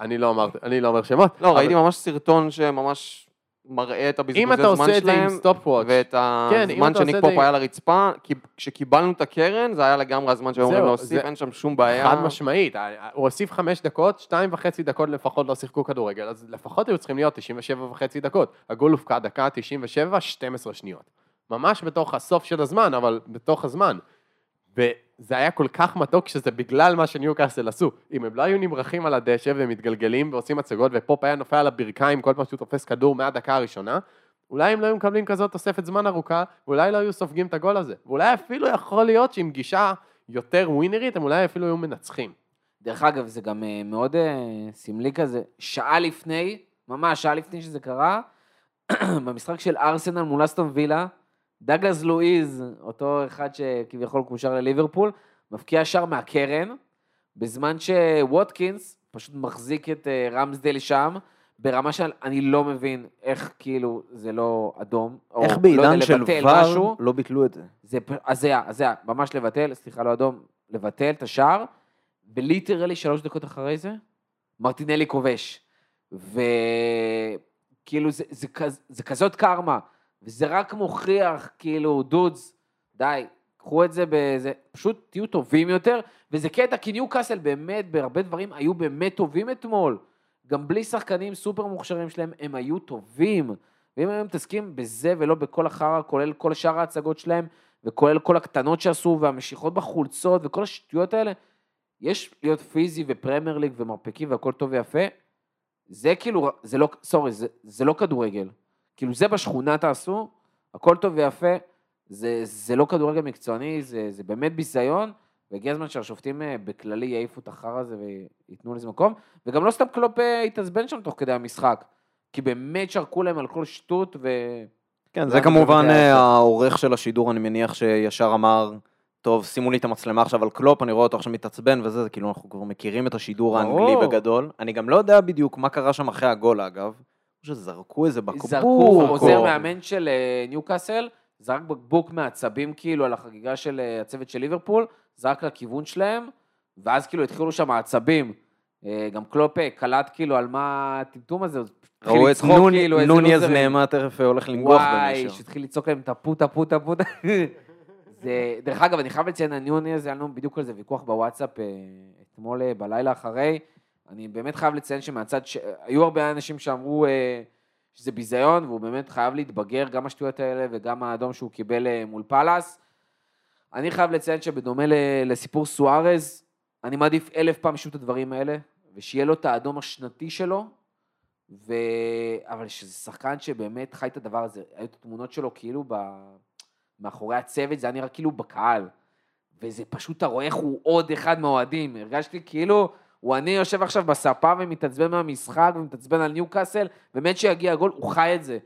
אני לא אמר, אני לא אומר שמות. לא, ראיתי ממש סרטון שממש מראה את הבזבוזי אם זמן אתה שלהם. עושה את זה עם stopwatch, ואת כן, אם הזמן אתה שניק פופ היה כי כשקיבלנו את הקרן, זה היה לגמרי הזמן שהיו אמורים להוסיף, זה- אין שם שום בעיה. חד משמעית, הוא הוסיף חמש דקות, שתיים וחצי דקות לפחות לא שיחקו כדורגל, אז לפחות היו צריכים להיות 97 וחצי דקות. הגול הובקע דקה 97, 12 שניות. ממש בתוך הסוף של הזמן, אבל בתוך הזמן. וזה היה כל כך מתוק שזה בגלל מה שניוקאסל עשו. אם הם לא היו נמרחים על הדשא ומתגלגלים ועושים הצגות, ופופ היה נופל על הברכיים כל פעם שהוא תופס כדור מהדקה הראשונה, אולי הם לא היו מקבלים כזאת תוספת זמן ארוכה, ואולי לא היו סופגים את הגול הזה. ואולי אפילו יכול להיות שעם גישה יותר ווינרית, הם אולי אפילו היו מנצחים. דרך אגב, זה גם אה, מאוד אה, סמלי כזה, שעה לפני, ממש שעה לפני שזה קרה, במשחק של ארסנל מול אסטון וילה, דגלס לואיז, אותו אחד שכביכול קושר לליברפול, מבקיע שער מהקרן, בזמן שווטקינס פשוט מחזיק את אה, רמסדל שם, ברמה של אני לא מבין איך כאילו זה לא אדום, או איך לא בעידן של לבטל ור. לא ביטלו את זה? זה פ- הזיה, הזיה, ממש לבטל, סליחה, לא אדום, לבטל את השער, וליטרלי שלוש דקות אחרי זה, מרטינלי כובש. וכאילו זה, זה, כז- זה כזאת קרמה, וזה רק מוכיח, כאילו, דודס, די, קחו את זה בזה, פשוט תהיו טובים יותר, וזה קטע, כי ניו קאסל באמת, בהרבה דברים, היו באמת טובים אתמול. גם בלי שחקנים סופר מוכשרים שלהם, הם היו טובים. ואם הם מתעסקים בזה ולא בכל החרא, כולל כל שאר ההצגות שלהם, וכולל כל הקטנות שעשו, והמשיכות בחולצות, וכל השטויות האלה, יש להיות פיזי ופרמייר ליג ומרפקים והכל טוב ויפה, זה כאילו, זה לא, סורי, זה, זה לא כדורגל. כאילו זה בשכונה תעשו, הכל טוב ויפה, זה, זה לא כדורגל מקצועני, זה, זה באמת ביזיון, והגיע הזמן שהשופטים אה, בכללי יעיפו את החרא הזה וייתנו לזה מקום, וגם לא סתם קלופ אה, התעצבן שם תוך כדי המשחק, כי באמת שרקו להם על כל שטות, ו... כן, זה זה כמובן אה. העורך של השידור, אני מניח שישר אמר, טוב, שימו לי את המצלמה עכשיו על קלופ, אני רואה אותו עכשיו מתעצבן וזה, זה כאילו אנחנו כבר מכירים את השידור האנגלי. בגדול. אני גם לא יודע בדיוק מה קרה שם אחרי הגול, אגב. שזרקו איזה בקבוק. זרקו, עוזר מאמן של אה, ניוקאסל, זרק בקבוק מעצבים כאילו על החגיגה של אה, הצוות של ליברפול, זרק לכיוון שלהם, ואז כאילו התחילו שם העצבים. אה, גם קלופ קלט כאילו על מה הטמטום הזה, ראו את נון- כאילו, לוזרים. נעמה תכף הולך לנגוח וואי, במישהו. שהתחיל לצעוק להם את הפוטה, פוטה, פוטה. זה, דרך אגב, אני חייב לציין, הזה, היה לנו בדיוק על זה ויכוח בוואטסאפ אתמול בלילה אחרי. אני באמת חייב לציין שמהצד, ש... היו הרבה אנשים שאמרו אה, שזה ביזיון, והוא באמת חייב להתבגר, גם השטויות האלה וגם האדום שהוא קיבל אה, מול פאלאס. אני חייב לציין שבדומה ל- לסיפור סוארז, אני מעדיף אלף פעם שוב את הדברים האלה, ושיהיה לו את האדום השנתי שלו, ו... אבל שזה שחקן שבאמת חי את הדבר הזה. היו את התמונות שלו כאילו ב... מאחורי הצוות, זה היה נראה כאילו בקהל. וזה פשוט, אתה רואה איך הוא עוד אחד מהאוהדים. הרגשתי כאילו, הוא אני יושב עכשיו בספה ומתעצבן מהמשחק ומתעצבן על ניוקאסל, באמת שיגיע הגול, הוא חי את זה.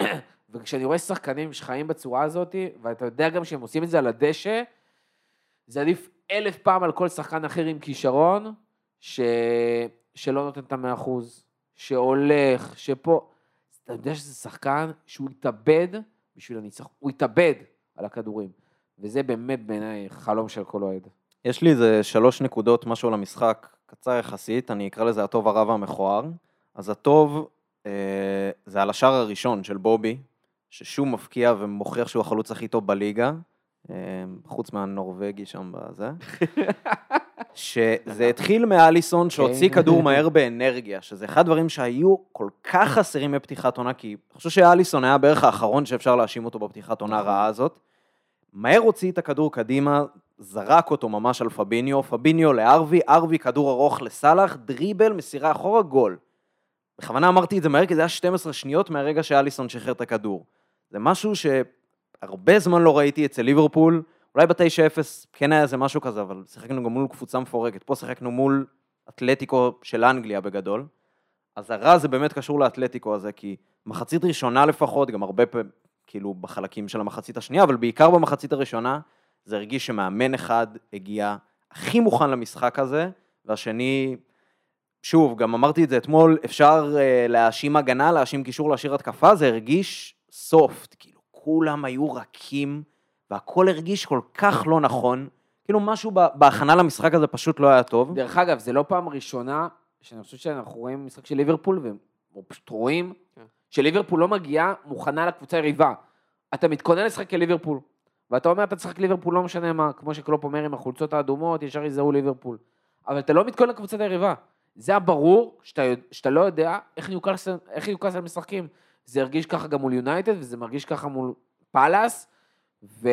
וכשאני רואה שחקנים שחיים בצורה הזאת, ואתה יודע גם שהם עושים את זה על הדשא, זה עדיף אלף פעם על כל שחקן אחר עם כישרון, ש... שלא נותן את המאה אחוז, שהולך, שפה... אתה יודע שזה שחקן שהוא התאבד בשביל הניצחון, הוא התאבד על הכדורים, וזה באמת בעיניי חלום של כל אוהד. יש לי איזה שלוש נקודות, משהו על המשחק, קצר יחסית, אני אקרא לזה הטוב, הרע והמכוער. אז הטוב, אה, זה על השער הראשון של בובי, ששוב מפקיע ומוכיח שהוא החלוץ הכי טוב בליגה, אה, חוץ מהנורבגי שם בזה. שזה התחיל מאליסון שהוציא כן. כדור מהר באנרגיה, שזה אחד הדברים שהיו כל כך חסרים בפתיחת עונה, כי אני חושב שאליסון היה בערך האחרון שאפשר להאשים אותו בפתיחת עונה הרעה הזאת. מהר הוציא את הכדור קדימה, זרק אותו ממש על פביניו, פביניו לארווי, ארווי כדור ארוך לסאלח, דריבל, מסירה אחורה, גול. בכוונה אמרתי את זה מהר, כי זה היה 12 שניות מהרגע שאליסון שחרר את הכדור. זה משהו שהרבה זמן לא ראיתי אצל ליברפול, אולי ב-9-0 כן היה איזה משהו כזה, אבל שיחקנו גם מול קבוצה מפורקת. פה שיחקנו מול אתלטיקו של אנגליה בגדול. אז הרע זה באמת קשור לאתלטיקו הזה, כי מחצית ראשונה לפחות, גם הרבה פעמים, כאילו בחלקים של המחצית השנייה, אבל בעיקר במחצית הראשונה, זה הרגיש שמאמן אחד הגיע הכי מוכן למשחק הזה, והשני, שוב, גם אמרתי את זה אתמול, אפשר uh, להאשים הגנה, להאשים קישור, להשאיר התקפה, זה הרגיש סופט, כאילו כולם היו רכים, והכל הרגיש כל כך לא נכון, כאילו משהו בהכנה למשחק הזה פשוט לא היה טוב. דרך אגב, זה לא פעם ראשונה שאני חושב שאנחנו רואים משחק של ליברפול, או פשוט רואים כן. שליברפול לא מגיעה מוכנה לקבוצה היריבה. אתה מתכונן לשחק כליברפול, ואתה אומר, אתה תשחק ליברפול, לא משנה מה, כמו שקלופ אומר עם החולצות האדומות, ישר יזהו ליברפול. אבל אתה לא מתכונן לקבוצת היריבה. זה היה ברור שאתה, שאתה לא יודע איך ניוקאסל, איך ניוקאסל משחקים. זה הרגיש ככה גם מול יונייטד, וזה מרגיש ככה מול פאלאס, ו,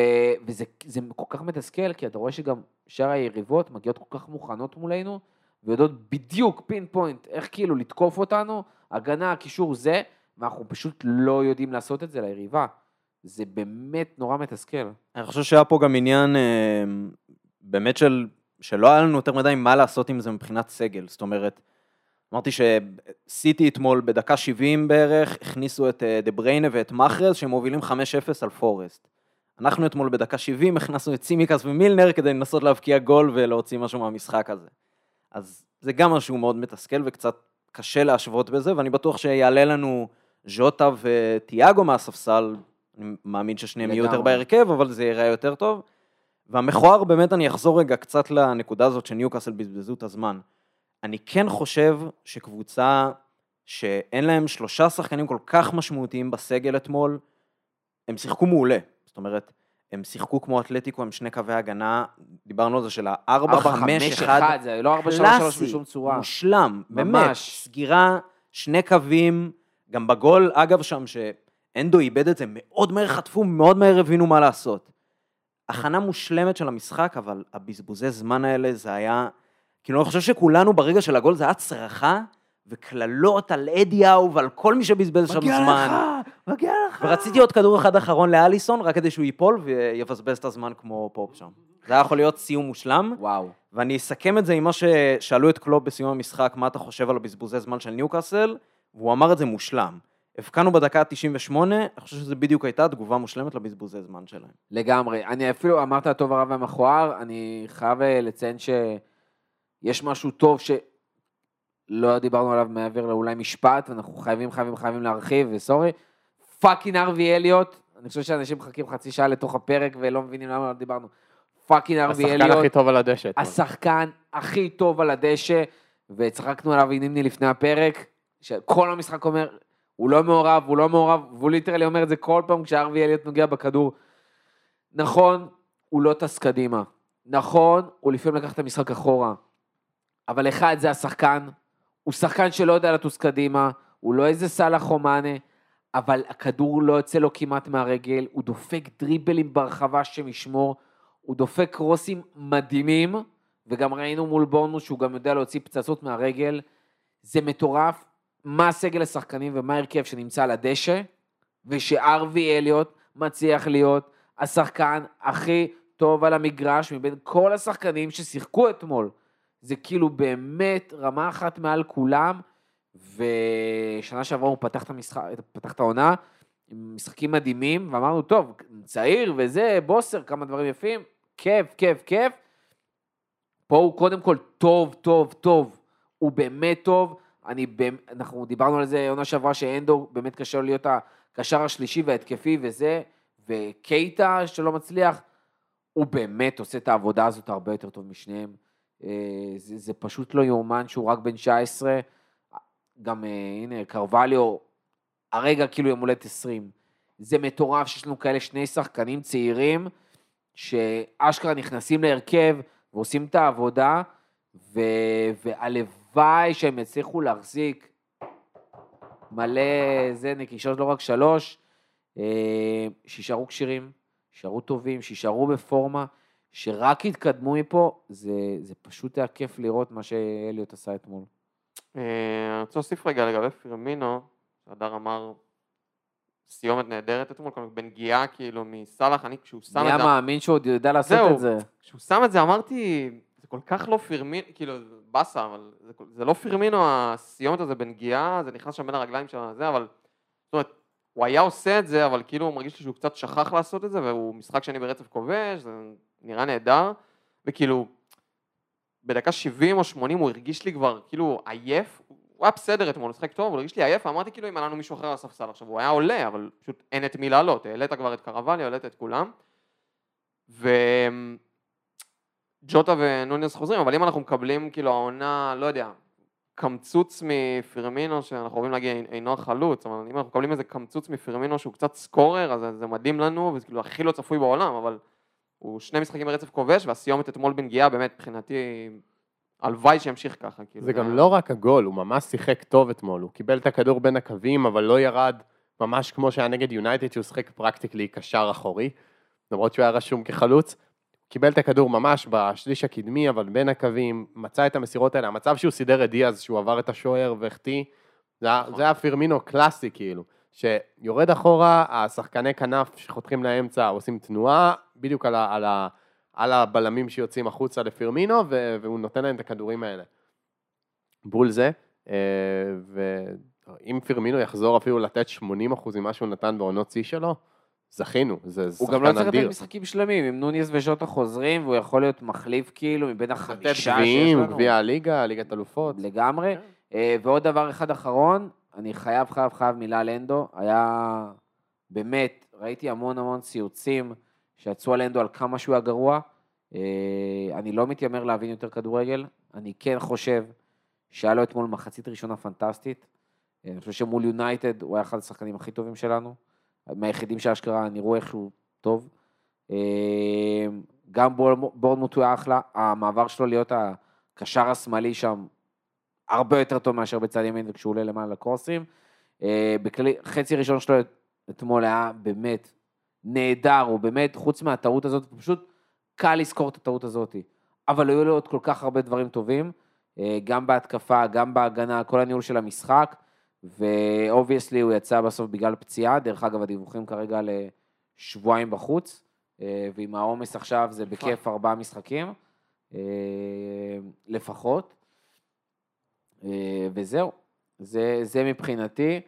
וזה זה כל כך מתסכל, כי אתה רואה שגם שאר היריבות מגיעות כל כך מוכנות מולנו, ויודעות בדיוק, pinpoint, איך כאילו לתקוף אותנו, הגנה, קישור זה, ואנחנו פשוט לא יודעים לעשות את זה ליריבה. זה באמת נורא מתסכל. אני חושב שהיה פה גם עניין אה, באמת של, שלא היה לנו יותר מדי מה לעשות עם זה מבחינת סגל. זאת אומרת, אמרתי שסיטי אתמול בדקה 70 בערך, הכניסו את אה, דה בריינה ואת מאחרז, שהם מובילים 5-0 על פורסט. אנחנו אתמול בדקה 70 הכנסנו את סימיקס ומילנר כדי לנסות להבקיע גול ולהוציא משהו מהמשחק הזה. אז זה גם משהו מאוד מתסכל וקצת קשה להשוות בזה, ואני בטוח שיעלה לנו ז'וטה וטיאגו מהספסל, אני מאמין ששניהם יהיו יותר. בהרכב, אבל זה ייראה יותר טוב. והמכוער, באמת אני אחזור רגע קצת לנקודה הזאת שניוקאסל בזבזו את הזמן. אני כן חושב שקבוצה שאין להם שלושה שחקנים כל כך משמעותיים בסגל אתמול, הם שיחקו מעולה. זאת אומרת, הם שיחקו כמו אתלטיקו עם שני קווי הגנה, דיברנו על זה של ה-4-5-1, זה לא 4-3-3 קלאסי, בשום צורה. מושלם, באמת, ממש. סגירה, שני קווים, גם בגול, אגב, שם שהנדו איבד את זה, מאוד מהר חטפו, מאוד מהר הבינו מה לעשות. הכנה מושלמת של המשחק, אבל הבזבוזי זמן האלה, זה היה... כאילו, אני חושב שכולנו ברגע של הגול, זה היה צרחה וקללות על אדיהו ועל כל מי שבזבז שם זמן. מגיע לך. ורציתי עוד כדור אחד אחרון לאליסון, רק כדי שהוא ייפול ויבזבז את הזמן כמו פופ שם. זה היה יכול להיות סיום מושלם. וואו. ואני אסכם את זה עם מה ששאלו את קלופ בסיום המשחק, מה אתה חושב על הבזבוזי זמן של ניוקאסל, והוא אמר את זה מושלם. הבקענו בדקה ה-98, אני חושב שזו בדיוק הייתה תגובה מושלמת לבזבוזי זמן שלהם. לגמרי. אני אפילו, אמרת הטוב, הרע והמכוער, אני חייב אה, לציין שיש משהו טוב שלא דיברנו עליו מעבר לאולי משפט, ואנחנו חייבים, חייבים, חייבים להרחיב, וסורי. פאקינג ארווי אליוט, אני חושב שאנשים מחכים חצי שעה לתוך הפרק ולא מבינים למה לא דיברנו. פאקינג ארווי השחקן אליוט. הכי טוב על הדשא. השחקן הכי טוב על הדשא, וצחקנו עליו עם נימני לפני הפרק, שכל המשחק אומר, הוא לא מעורב, הוא לא מעורב, והוא ליטרלי אומר את זה כל פעם כשארווי אליוט נוגע בכדור. נכון, הוא לא טס קדימה. נכון, הוא לפעמים לקח את המשחק אחורה, אבל אחד, זה השחקן, הוא שחקן שלא יודע לטוס קדימה, הוא לא איזה סאלח או מאנה, אבל הכדור לא יוצא לו כמעט מהרגל, הוא דופק דריבלים ברחבה שמשמור, הוא דופק קרוסים מדהימים, וגם ראינו מול בורנוס שהוא גם יודע להוציא פצצות מהרגל. זה מטורף, מה הסגל השחקנים ומה ההרכב שנמצא על הדשא, ושארווי אליוט מצליח להיות השחקן הכי טוב על המגרש מבין כל השחקנים ששיחקו אתמול. זה כאילו באמת רמה אחת מעל כולם, ושנה שעברה הוא פתח את, המשחק, פתח את העונה עם משחקים מדהימים, ואמרנו, טוב, צעיר וזה, בוסר, כמה דברים יפים, כיף, כיף, כיף. פה הוא קודם כל טוב, טוב, טוב, הוא באמת טוב. אני, אנחנו דיברנו על זה עונה שעברה שאנדו באמת קשה לו להיות הקשר השלישי וההתקפי וזה, וקייטה שלא מצליח, הוא באמת עושה את העבודה הזאת הרבה יותר טוב משניהם. אה, זה, זה פשוט לא יאומן שהוא רק בן 19. גם אה, הנה, קרווליו, הרגע כאילו יום הולדת 20. זה מטורף שיש לנו כאלה שני שחקנים צעירים, שאשכרה נכנסים להרכב ועושים את העבודה, ו... והלוואי שהם יצליחו להחזיק מלא, זה נקישות לא רק שלוש, אה, שישארו כשירים, שישארו טובים, שישארו בפורמה, שרק יתקדמו מפה, זה, זה פשוט היה כיף לראות מה שאליוט עשה אתמול. אה, אני רוצה להוסיף רגע לגבי פרמינו, הדר אמר סיומת נהדרת אתמול, בנגיעה כאילו מסאלח, אני כשהוא שם את זה... מי המאמין שהוא עוד יודע לעשות את זה? כשהוא שם את זה אמרתי, כל כך לא פרמינו, כאילו, באסה, אבל זה, זה לא פרמינו הסיומת הזה בנגיעה, זה נכנס שם בין הרגליים של הזה, אבל... זאת אומרת, הוא היה עושה את זה, אבל כאילו הוא מרגיש לי שהוא קצת שכח לעשות את זה, והוא משחק שני ברצף כובש, זה נראה נהדר, וכאילו, בדקה 70 או 80 הוא הרגיש לי כבר כאילו עייף, הוא היה בסדר אתמול, הוא משחק טוב, הוא הרגיש לי עייף, אמרתי כאילו אם היה לנו מישהו אחר על הספסל עכשיו, הוא היה עולה, אבל פשוט אין את מי לעלות, העלית כבר את קרוולי, העלית את כולם, וג'וטה ונוניוס חוזרים, אבל אם אנחנו מקבלים כאילו העונה, לא יודע, קמצוץ מפרמינו, שאנחנו אוהבים להגיד אינו החלוץ, אבל אם אנחנו מקבלים איזה קמצוץ מפרמינו שהוא קצת סקורר, אז זה מדהים לנו, וזה כאילו הכי לא צפוי בעולם, אבל הוא שני משחקים ברצף כובש, והסיומת אתמול בנגיעה, באמת, מבחינתי, הלוואי שימשיך ככה. כאילו, זה גם לא רק הגול, הוא ממש שיחק טוב אתמול, הוא קיבל את הכדור בין הקווים, אבל לא ירד ממש כמו שהיה נגד יונייטד, שהוא שיחק פרקטיקלי קשר אחורי, למרות שהוא היה רשום כחלוץ. קיבל את הכדור ממש בשליש הקדמי, אבל בין הקווים, מצא את המסירות האלה. המצב שהוא סידר את דיאז, שהוא עבר את השוער והחטיא, זה, נכון. זה היה פירמינו קלאסי כאילו. שיורד אחורה, השחקני כנף שחותכים לאמצע עושים תנועה, בדיוק על, ה, על, ה, על הבלמים שיוצאים החוצה לפירמינו, והוא נותן להם את הכדורים האלה. בול זה, אה, ואם פירמינו יחזור אפילו לתת 80% ממה שהוא נתן בעונות שיא שלו, זכינו, זה שחקן אדיר. הוא גם לא צריך לתת משחקים שלמים, אם נוניס וז'וטה חוזרים, והוא יכול להיות מחליף כאילו מבין החמישה שיש לנו. גביע הליגה, ליגת אלופות. לגמרי. כן. אה, ועוד דבר אחד אחרון, אני חייב, חייב, חייב מילה על אנדו. היה באמת, ראיתי המון המון ציוצים שיצאו על אנדו על כמה שהוא היה גרוע. אה, אני לא מתיימר להבין יותר כדורגל, אני כן חושב שהיה לו אתמול מחצית ראשונה פנטסטית. אני חושב שמול יונייטד הוא היה אחד השחקנים הכי טובים שלנו. מהיחידים שאשכרה נראו איכשהו טוב. אה, גם בורנמוט הוא היה אחלה, המעבר שלו להיות הקשר השמאלי שם הרבה יותר טוב מאשר בצד ימין וכשהוא עולה למעלה לקרוסים. אה, בכלי, חצי ראשון שלו אתמול היה באמת נהדר, הוא באמת, חוץ מהטעות הזאת, פשוט קל לזכור את הטעות הזאת. אבל היו לו עוד כל כך הרבה דברים טובים, אה, גם בהתקפה, גם בהגנה, כל הניהול של המשחק, ו obviously הוא יצא בסוף בגלל פציעה, דרך אגב הדיווחים כרגע לשבועיים בחוץ, אה, ועם העומס עכשיו זה בכיף ארבעה משחקים, לפחות. אה, וזהו, זה, זה מבחינתי.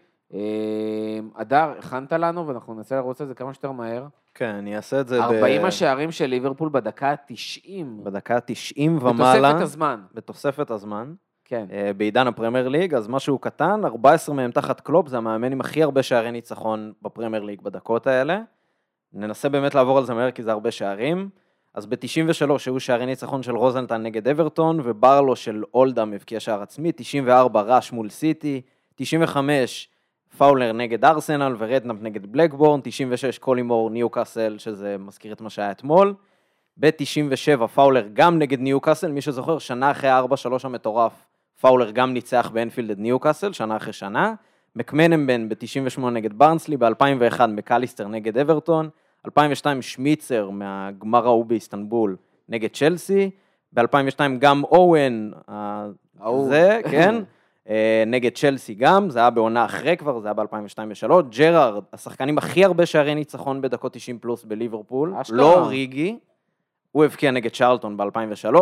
אדר, אה, הכנת לנו ואנחנו ננסה לרוץ על זה כמה שיותר מהר. כן, אני אעשה את זה 40 ב... השערים של ליברפול בדקה ה-90. בדקה ה-90 ומעלה. בתוספת הזמן. בתוספת הזמן. כן. אה, בעידן הפרמייר ליג, אז משהו קטן, 14 מהם תחת קלופ, זה המאמן עם הכי הרבה שערי ניצחון בפרמייר ליג בדקות האלה. ננסה באמת לעבור על זה מהר כי זה הרבה שערים. אז ב-93 היו שערי ניצחון של רוזנטל נגד אברטון, וברלו של אולדאם הבקיע שער עצמי, 94 ראש מול סיטי, 95 פאולר נגד ארסנל ורדנאפ נגד בלקבורן, 96 קולימור ניו קאסל, שזה מזכיר את מה שהיה אתמול. ב-97 פאולר גם נגד ניוקאסל, מי שזוכר, שנה אחרי ה-4-3 המטורף, פאולר גם ניצח באנפילד את ניוקאסל, שנה אחרי שנה. מקמנמן ב-98 נגד ברנסלי, ב-2001 מקליסטר נגד אברטון, 2002 שמיצר מהגמר ההוא באיסטנבול נגד צ'לסי, ב-2002 גם אוון, ה- ההוא. זה, כן, אה, נגד צ'לסי גם, זה היה בעונה אחרי כבר, זה היה ב-2002 ו-2003, ג'רארד, השחקנים הכי הרבה שערי ניצחון בדקות 90 פלוס בליברפול. לא ריגי, הוא הבקיע נגד צ'רלטון ב-2003,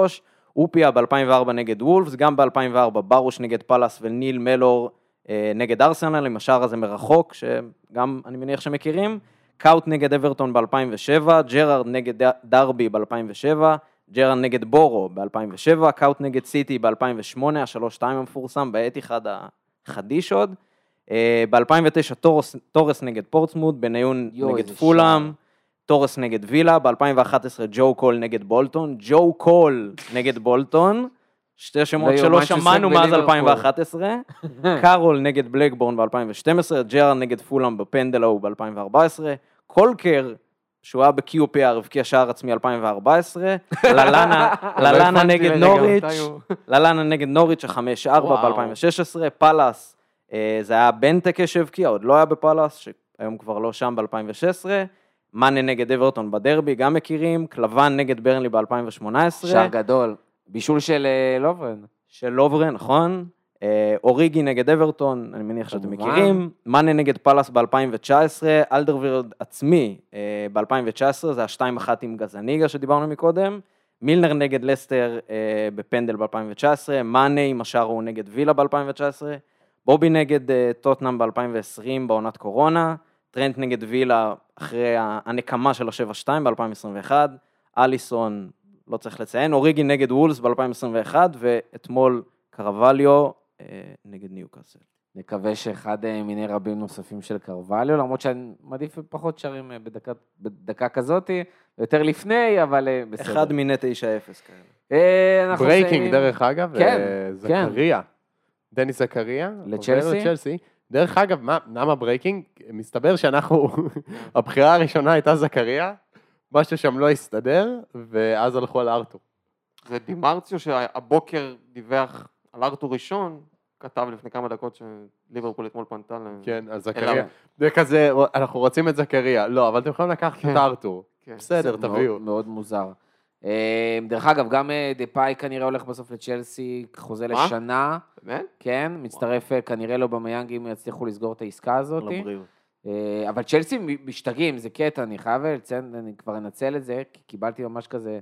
היפיה ב-2004 נגד וולפס, גם ב-2004 ברוש נגד פאלאס וניל מלור אה, נגד ארסנל, עם השער הזה מרחוק, שגם אני מניח שמכירים, קאוט נגד אברטון ב-2007, ג'רארד נגד דרבי ב-2007, ג'רארד נגד בורו ב-2007, קאוט נגד סיטי ב-2008, ה-3-2 המפורסם, בעת אחד החדיש עוד. אה, ב-2009 טורס, טורס נגד פורטסמוט, בניון יואו, נגד פולאם, טורס נגד וילה, ב-2011 ג'ו קול נגד בולטון, ג'ו קול נגד בולטון, שתי שמות לא שלא שמענו מאז בליברפול. 2011, קארול נגד בלקבורן ב-2012, ג'רארד נגד פולאם בפנדל ההוא ב-2014, קולקר, שהוא היה ב-QPR, הבקיע שער עצמי 2014, ללאנה לא נגד נוריץ', ללאנה נגד נוריץ', ה-5-4 וואו. ב-2016, פאלאס, זה היה בנטקה שהבקיע, עוד לא היה בפאלאס, שהיום כבר לא שם ב-2016, מאנה נגד אברטון בדרבי, גם מכירים, קלבן נגד ברנלי ב-2018, שער גדול. בישול של אה, לוברן. של לוברה, נכון? אה, אוריגי נגד אברטון, אני מניח שאתם. מכירים. מאנה נגד פאלאס ב-2019, אלדרווירד עצמי ב-2019, זה ה-2-1 עם גזניגה שדיברנו מקודם. מילנר נגד לסטר אה, בפנדל ב-2019, מאנה עם השער הוא נגד וילה ב-2019, בובי נגד אה, טוטנאם ב-2020 בעונת קורונה, טרנט נגד וילה אחרי הנקמה של ה-7-2 ב-2021, אליסון, לא צריך לציין, אוריגי נגד וולס ב-2021, ואתמול קרווליו אה, נגד ניוקאסל. נקווה שאחד אה, מיני רבים נוספים של קרווליו, למרות שאני מעדיף פחות שערים אה, בדקה, בדקה כזאתי, יותר לפני, אבל אה, בסדר. אחד מיני 9-0 כאלה. Breaking. דרך אגב, כן, אה, כן. זכריה. דני זכריה. לצ'לסי? דרך אגב, מה, למה breaking? מסתבר שאנחנו, הבחירה הראשונה הייתה זכריה, משהו שם לא הסתדר, ואז הלכו על ארתור. זה דימרציו שהבוקר דיווח על ארתור ראשון, כתב לפני כמה דקות שליברפול אתמול פנתה ל... כן, אז אליו. זכריה. זה כזה, אנחנו רוצים את זכריה. לא, אבל אתם יכולים לקחת כן. את ארתור. כן. בסדר, תביאו. מאוד מוזר. אה, דרך אגב, גם אה, דפאי כנראה הולך בסוף לצ'לסי, חוזה מה? לשנה, באמת? כן, מצטרף אה, כנראה לא במיאנג אם יצליחו לסגור את העסקה הזאת. לבריאות. אה, אבל צ'לסי משתגעים, זה קטע, אני חייב לציין, אני כבר אנצל את זה, כי קיבלתי ממש כזה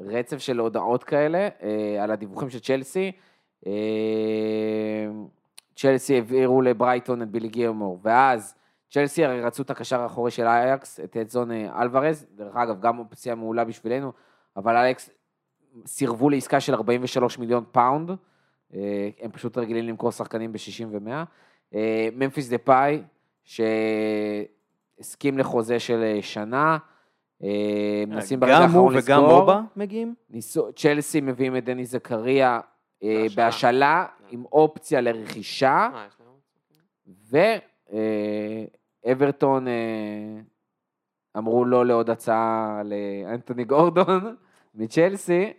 רצף של הודעות כאלה על הדיווחים של צ'לסי. צ'לסי העבירו לברייטון את בילי גילמור, ואז צ'לסי הרי רצו את הקשר האחורי של אייקס, את אדסון אלוורז, דרך אגב, גם אופציה מעולה בשבילנו, אבל אייקס סירבו לעסקה של 43 מיליון פאונד, אה, הם פשוט רגילים למכור שחקנים ב-60 ו-100. ממפיס דה פאי, שהסכים לחוזה של אה, שנה, אה, מנסים ברגע גם הוא האחרון וגם. מובה מגיעים? ניסו, צ'לסי מביאים את דני זכריה אה, בהשאלה. עם אופציה לרכישה, אה? ואברטון אמרו לא לעוד הצעה לאנטוני גורדון מצ'לסי,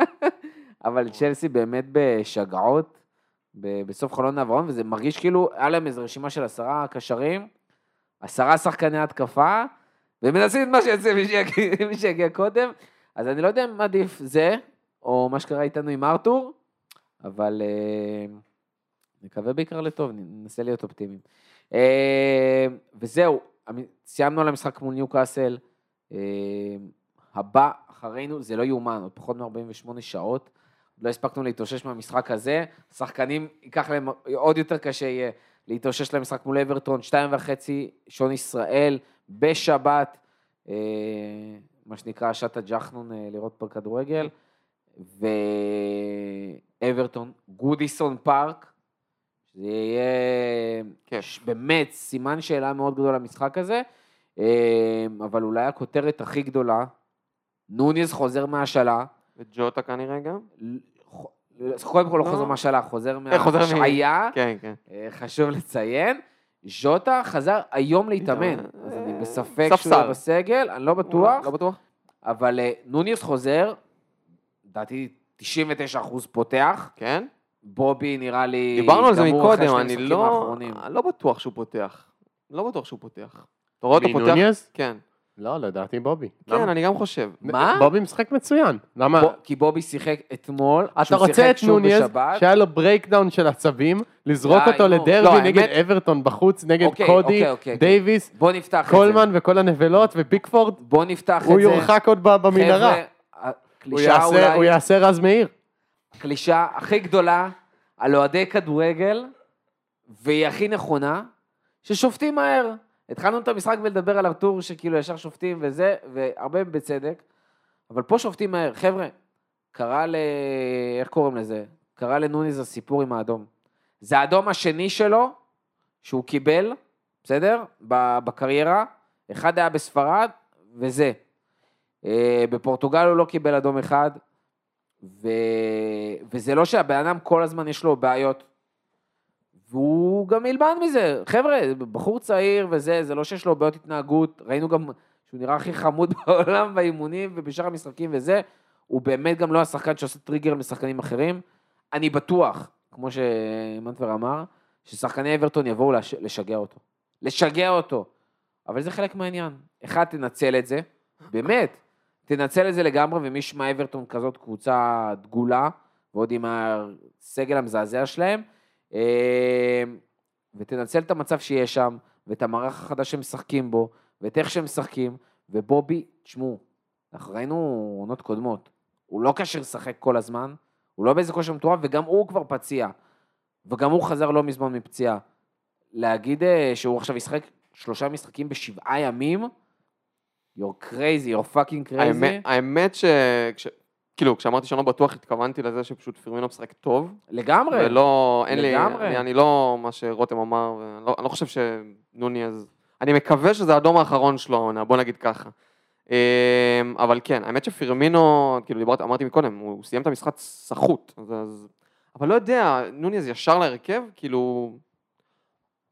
אבל צ'לסי באמת בשגעות בסוף חלון העברון, וזה מרגיש כאילו, היה להם איזו רשימה של עשרה קשרים, עשרה שחקני התקפה, ומנסים את מה שיוצא מי שיגיע- מי שיגיע קודם, אז אני לא יודע אם עדיף זה, או מה שקרה איתנו עם ארתור, אבל אה, נקווה בעיקר לטוב, ננסה להיות אופטימיים. אה, וזהו, המ- סיימנו על המשחק מול ניוקאסל, אה, הבא אחרינו, זה לא יאומן, עוד פחות מ-48 שעות, לא הספקנו להתאושש מהמשחק הזה, שחקנים, ייקח להם עוד יותר קשה יהיה להתאושש למשחק מול אברטון, שתיים וחצי, שעון ישראל, בשבת, אה, מה שנקרא שעת הג'חנון אה, לראות פה כדורגל, ואברטון, גודיסון פארק, זה יהיה. ש- באמת סימן שאלה מאוד גדול למשחק הזה, אה, אבל אולי הכותרת הכי גדולה, נוניז חוזר מהשאלה, וג'וטה כנראה גם? קודם כל לא לא. חוזר מהשאלה, חוזר אה, מהשעיה, כן, כן. אה, חשוב לציין. ז'וטה חזר היום להתאמן, להתאמן. אז אני אה, בספק שהוא. יהיה בסגל, אני לא בטוח, לא בטוח? אבל אה, נוניוס חוזר, לדעתי 99% פותח, כן? בובי נראה לי דיברנו על זה מקודם, אני לא. לא בטוח שהוא פותח. לא בטוח שהוא פותח. אתה רואה אותו פותח? מנוניז? כן. לא, לדעתי בובי. כן, למה? אני גם חושב. מה? בובי משחק מצוין. למה? בו- כי בובי שיחק אתמול, אתה שהוא רוצה שיחק את שוב נוניז, בשבת. שהיה לו ברייקדאון של עצבים, לזרוק די, אותו נו. לדרבי לא, נגד האמת- אברטון בחוץ, נגד אוקיי, קודי, אוקיי, אוקיי, דייוויס, בוא נפתח את זה. קולמן וכל הנבלות ופיקפורד, בוא נפתח את זה. הוא יורחק עוד ב- במנהרה. חבר'ה, הוא הקלישאה יעשה- הוא אולי, יעשה רז מאיר. הקלישאה הכי גדולה על אוהדי כדורגל, והיא הכי נכונה, ששופטים מהר. התחלנו את המשחק ולדבר על הטור שכאילו ישר שופטים וזה, והרבה בצדק, אבל פה שופטים מהר. חבר'ה, קרה ל... איך קוראים לזה? קרה לנוניז הסיפור עם האדום. זה האדום השני שלו, שהוא קיבל, בסדר? בקריירה. אחד היה בספרד, וזה. אה, בפורטוגל הוא לא קיבל אדום אחד, ו... וזה לא שהבן אדם כל הזמן יש לו בעיות. והוא גם ילמד מזה. חבר'ה, בחור צעיר וזה, זה לא שיש לו בעיות התנהגות, ראינו גם שהוא נראה הכי חמוד בעולם באימונים ובשאר המשחקים וזה, הוא באמת גם לא השחקן שעושה טריגר לשחקנים אחרים. אני בטוח, כמו שמנטבר אמר, ששחקני אברטון יבואו לש... לשגע אותו. לשגע אותו. אבל זה חלק מהעניין. אחד, תנצל את זה, באמת, תנצל את זה לגמרי, ומי ישמע אברטון כזאת קבוצה דגולה, ועוד עם הסגל המזעזע שלהם, ותנצל את המצב שיש שם, ואת המערך החדש שהם משחקים בו, ואת איך שהם משחקים, ובובי, תשמעו, אנחנו ראינו עונות קודמות, הוא לא כשיר לשחק כל הזמן, הוא לא באיזה כושר מטורף, וגם הוא כבר פציע, וגם הוא חזר לא מזמן מפציעה. להגיד אה, שהוא עכשיו ישחק שלושה משחקים בשבעה ימים, you're crazy, you're fucking crazy. האמת- האמת ש... כאילו, כשאמרתי שאני לא בטוח, התכוונתי לזה שפשוט פירמינו משחק טוב. לגמרי. ולא, אין לי, לגמרי. אני, אני לא, מה שרותם אמר, ואני לא, אני לא חושב שנוני אז... אני מקווה שזה האדום האחרון שלו העונה, בוא נגיד ככה. אמ, אבל כן, האמת שפירמינו, כאילו דיברת, אמרתי מקודם, הוא סיים את המשחק סחוט, אז, אז... אבל לא יודע, נוני אז ישר להרכב, כאילו...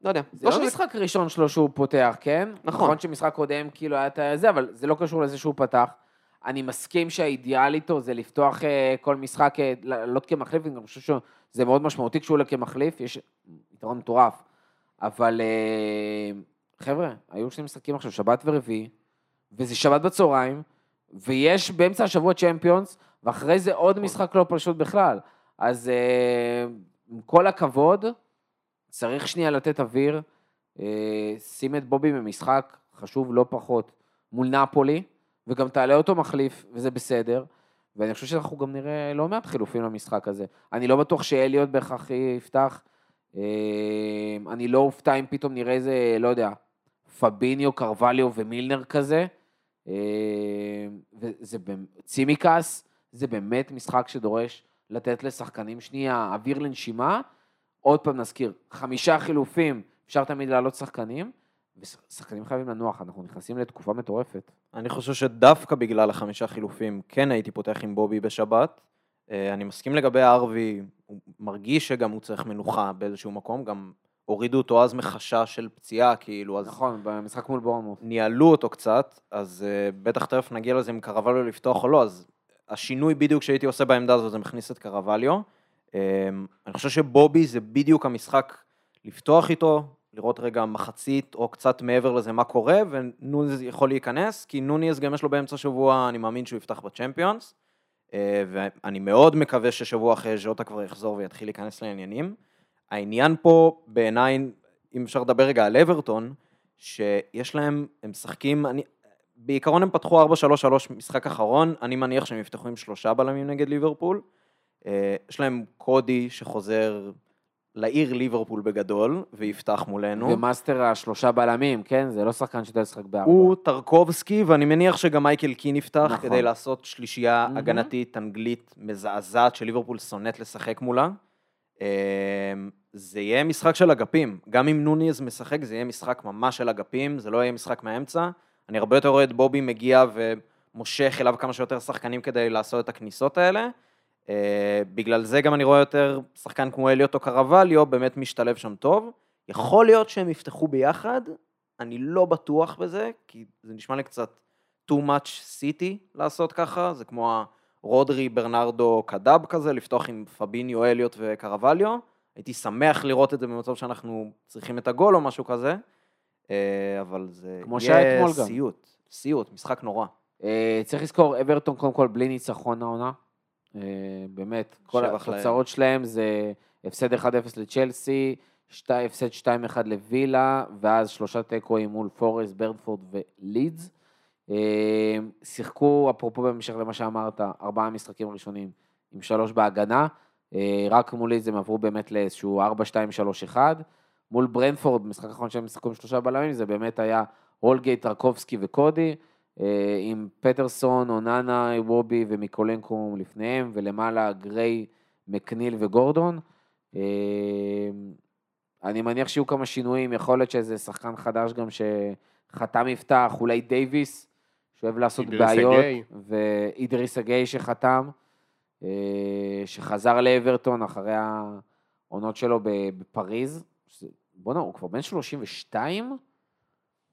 לא יודע. זה לא שזה- משחק ראשון שלו שהוא פותח, כן? נכון. נכון שמשחק קודם כאילו היה את זה, אבל זה לא קשור לזה שהוא פתח. אני מסכים שהאידיאל איתו זה לפתוח אה, כל משחק, אה, לעלות כמחליף, אני חושב שזה מאוד משמעותי כשהוא עולה כמחליף, יש יתרון מטורף. אבל אה, חבר'ה, היו שני משחקים עכשיו, שבת ורביעי, וזה שבת בצהריים, ויש באמצע השבוע צ'מפיונס, ואחרי זה עוד משחק לא פשוט בכלל. אז עם כל הכבוד, צריך שנייה לתת אוויר, שים את בובי במשחק חשוב לא פחות מול נפולי, וגם תעלה אותו מחליף, וזה בסדר. ואני חושב שאנחנו גם נראה לא מעט חילופים למשחק הזה. אני לא בטוח שאליוט בהכרח יפתח. אה, אני לא אופתע אם פתאום נראה איזה, לא יודע, פביניו, קרווליו ומילנר כזה. אה, וזה, צימקס, זה באמת משחק שדורש לתת לשחקנים שנייה אוויר לנשימה. עוד פעם נזכיר, חמישה חילופים, אפשר תמיד להעלות שחקנים, ושחקנים חייבים לנוח, אנחנו נכנסים לתקופה מטורפת. אני חושב שדווקא בגלל החמישה חילופים כן הייתי פותח עם בובי בשבת. אה, אני מסכים לגבי ארווי, הוא מרגיש שגם הוא צריך מנוחה באיזשהו מקום, גם הורידו אותו אז מחשש של פציעה, כאילו, אז נכון, במשחק מול בורנמוט. ניהלו אותו קצת, אז uh, בטח תכף נגיע לזה אם קרווליו לפתוח או לא, אז השינוי בדיוק שהייתי עושה בעמדה הזאת זה מכניס את קרווליו. Um, אני חושב שבובי זה בדיוק המשחק לפתוח איתו, לראות רגע מחצית או קצת מעבר לזה מה קורה, ונוניז יכול להיכנס, כי נוניז גם יש לו באמצע שבוע, אני מאמין שהוא יפתח בצ'מפיונס, uh, ואני מאוד מקווה ששבוע אחרי ז'וטה כבר יחזור ויתחיל להיכנס לעניינים. העניין פה בעיניי, אם אפשר לדבר רגע על אברטון, שיש להם, הם משחקים, אני, בעיקרון הם פתחו 4-3-3 משחק אחרון, אני מניח שהם יפתחו עם שלושה בלמים נגד ליברפול. אה, יש להם קודי שחוזר לעיר ליברפול בגדול, ויפתח מולנו. ומאסטר השלושה בלמים, כן? זה לא שחקן שיודע לשחק בארבע. הוא טרקובסקי, ואני מניח שגם מייקל קין יפתח, נכון. כדי לעשות שלישייה מהמם. הגנתית, אנגלית, מזעזעת, שליברפול שונאת לשחק מולה. אה, זה יהיה משחק של אגפים. גם אם נוניז משחק, זה יהיה משחק ממש של אגפים, זה לא יהיה משחק מהאמצע. אני הרבה יותר רואה את בובי מגיע ומושך אליו כמה שיותר שחקנים כדי לעשות את הכניסות האלה. אה, בגלל זה גם אני רואה יותר שחקן כמו אליוט או קרווליו, באמת משתלב שם טוב. יכול להיות שהם יפתחו ביחד, אני לא בטוח בזה, כי זה נשמע לי קצת too much city לעשות ככה, זה כמו הרודרי ברנרדו קדאב כזה, לפתוח עם פביניו, אליוט וקרווליו. הייתי שמח לראות את זה במצב שאנחנו צריכים את הגול או משהו כזה, אה, אבל זה כמו גם. סיוט, סיוט, משחק נורא. אה, צריך לזכור, אברטון קודם כל בלי ניצחון העונה. אה, באמת, כל. התוצאות שלהם זה הפסד 1-0 לצ'לסי, שתי- הפסד 2-1 לווילה, ואז שלושה תיקואים מול פורסט, ברדפורד ולידס. אה, שיחקו, אפרופו בהמשך למה שאמרת, ארבעה משחקים ראשונים עם שלוש בהגנה. אה, רק מול לידס הם עברו באמת לאיזשהו 4-2-3-1. מול ברנפורד, במשחק האחרון שהם שיחקו עם שלושה בלמים, זה באמת היה הולגייט, טרקובסקי וקודי. אה, עם פטרסון, אוננה, וובי ומיקולנקו לפניהם, ולמעלה גריי, מקניל וגורדון. אה, אני מניח שיהיו כמה שינויים, יכול להיות שאיזה שחקן חדש גם שחתם יפתח, אולי דייוויס, שאוהב לעשות בעיות. ואידריס אגיי שחתם, אה, שחזר לאברטון אחרי העונות שלו בפריז. בואנה, הוא כבר בן 32?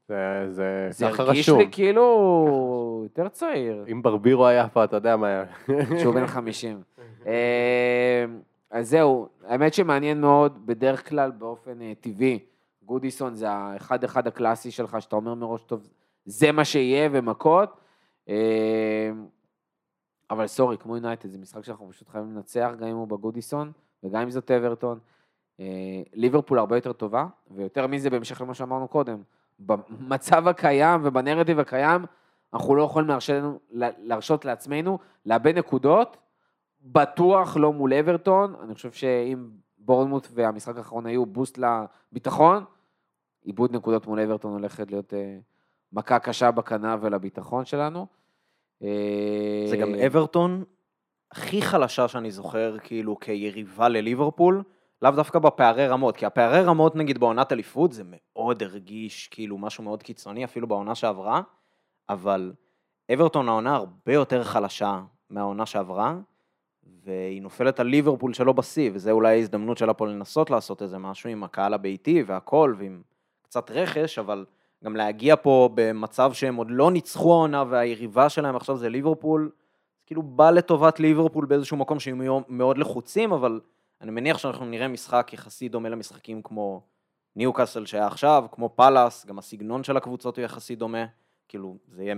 זה, זה, זה ככה הרגיש רשום. לי כאילו יותר צעיר, אם ברבירו היה פה, אתה יודע מה היה. שהוא בן 50. אה, אז זהו, האמת שמעניין מאוד, בדרך כלל באופן אה, טבעי, גודיסון זה האחד-אחד הקלאסי שלך, שאתה אומר מראש, טוב, זה מה שיהיה ומכות. אה, אבל סורי, כמו יונייטד, זה משחק שאנחנו פשוט חייבים לנצח, גם אם הוא בגודיסון, וגם אם זאת אברטון. אה, ליברפול הרבה יותר טובה, ויותר מזה, בהמשך למה שאמרנו קודם, במצב הקיים ובנרטיב הקיים, אנחנו לא יכולים להרשנו, להרשות לעצמנו לאבד נקודות, בטוח לא מול אברטון, אני חושב שאם בורנמוט והמשחק האחרון היו בוסט לביטחון, איבוד נקודות מול אברטון הולכת להיות אה, מכה קשה בכנף ולביטחון שלנו. אה, זה גם אברטון הכי חלשה שאני זוכר, כאילו, כיריבה לליברפול, לאו דווקא בפערי רמות, כי הפערי רמות, נגיד, בעונת אליפות, זה מאוד הרגיש כאילו משהו מאוד קיצוני, אפילו בעונה שעברה, אבל אברטון העונה הרבה יותר חלשה מהעונה שעברה, והיא נופלת על ליברפול שלא בשיא, וזה אולי ההזדמנות שלה פה לנסות לעשות איזה משהו עם הקהל הביתי והכל, ועם קצת רכש, אבל גם להגיע פה במצב שהם עוד לא ניצחו העונה והיריבה שלהם עכשיו זה ליברפול, כאילו בא לטובת ליברפול באיזשהו מקום שהם מאוד לחוצים, אבל אני מניח שאנחנו נראה משחק יחסית דומה למשחקים כמו ניוקאסל שהיה עכשיו, כמו פאלאס, גם הסגנון של הקבוצות הוא יחסית דומה, כאילו זה יהיה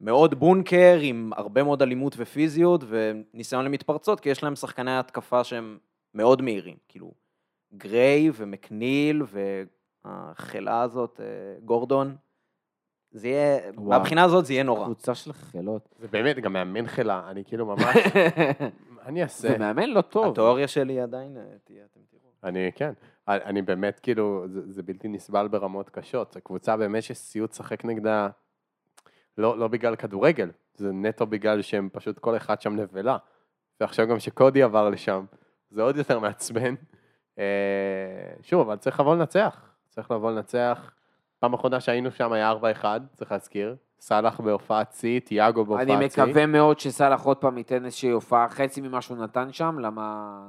מאוד בונקר עם הרבה מאוד אלימות ופיזיות וניסיון למתפרצות, כי יש להם שחקני התקפה שהם מאוד מהירים, כאילו גריי ומקניל והחלה הזאת, אה, גורדון, זה יהיה, וואו. מהבחינה הזאת זה יהיה נורא. קבוצה של חילות. זה באמת, גם מאמן חילה, אני כאילו ממש, אני אעשה? זה מאמן לא טוב. התיאוריה שלי עדיין אה, תהיה, אתם תראו. אני, כן, אני אני באמת, כאילו, זה, זה בלתי נסבל ברמות קשות. זו קבוצה באמת שסיוט לשחק נגדה, לא, לא בגלל כדורגל, זה נטו בגלל שהם פשוט כל אחד שם נבלה. ועכשיו גם שקודי עבר לשם, זה עוד יותר מעצבן. אה, שוב, אבל צריך לבוא לנצח. צריך לבוא לנצח. פעם אחרונה שהיינו שם היה 4-1, צריך להזכיר. סאלח בהופעת שיא, תיאגו בהופעת שיא. אני מקווה מאוד שסאלח עוד פעם ייתן איזושהי הופעה, חצי ממה שהוא נתן שם, למה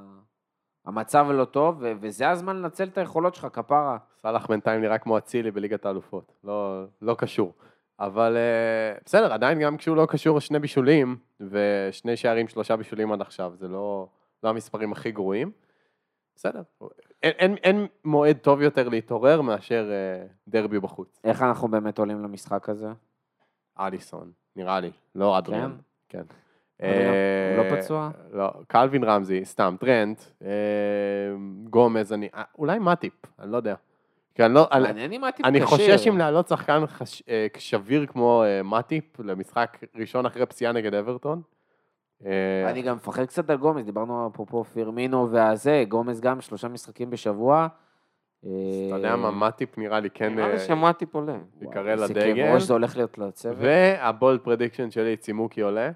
המצב לא טוב, ו- וזה הזמן לנצל את היכולות שלך, כפרה. סאלח בינתיים נראה כמו אצילי בליגת האלופות, לא, לא קשור. אבל אה, בסדר, עדיין גם כשהוא לא קשור שני בישולים, ושני שערים, שלושה בישולים עד עכשיו, זה לא, לא המספרים הכי גרועים. בסדר, אין, אין, אין מועד טוב יותר להתעורר מאשר אה, דרבי בחוץ. איך אנחנו באמת עולים למשחק הזה? אליסון, נראה לי, לא אדריאן. כן. אה, הוא לא פצוע? לא, קלווין רמזי, סתם, טרנט, אה, גומז, אני, אה, אולי מטיפ, אני לא יודע. כי אני לא, אני, אני. חושש אם להעלות שחקן חש... אה, שביר כמו אה, מטיפ למשחק ראשון אחרי פציעה נגד אברטון. אה, אני גם מפחד קצת על גומז, דיברנו אפרופו פירמינו והזה, גומז גם שלושה משחקים בשבוע. אז אתה יודע מה, מטיפ נראה לי כן נראה לי אה, שמעתי עולה. יקרא איזה כאב לדגל. ראש זה הולך להיות לצוות. וה bold prediction שלי, צימוקי עולה.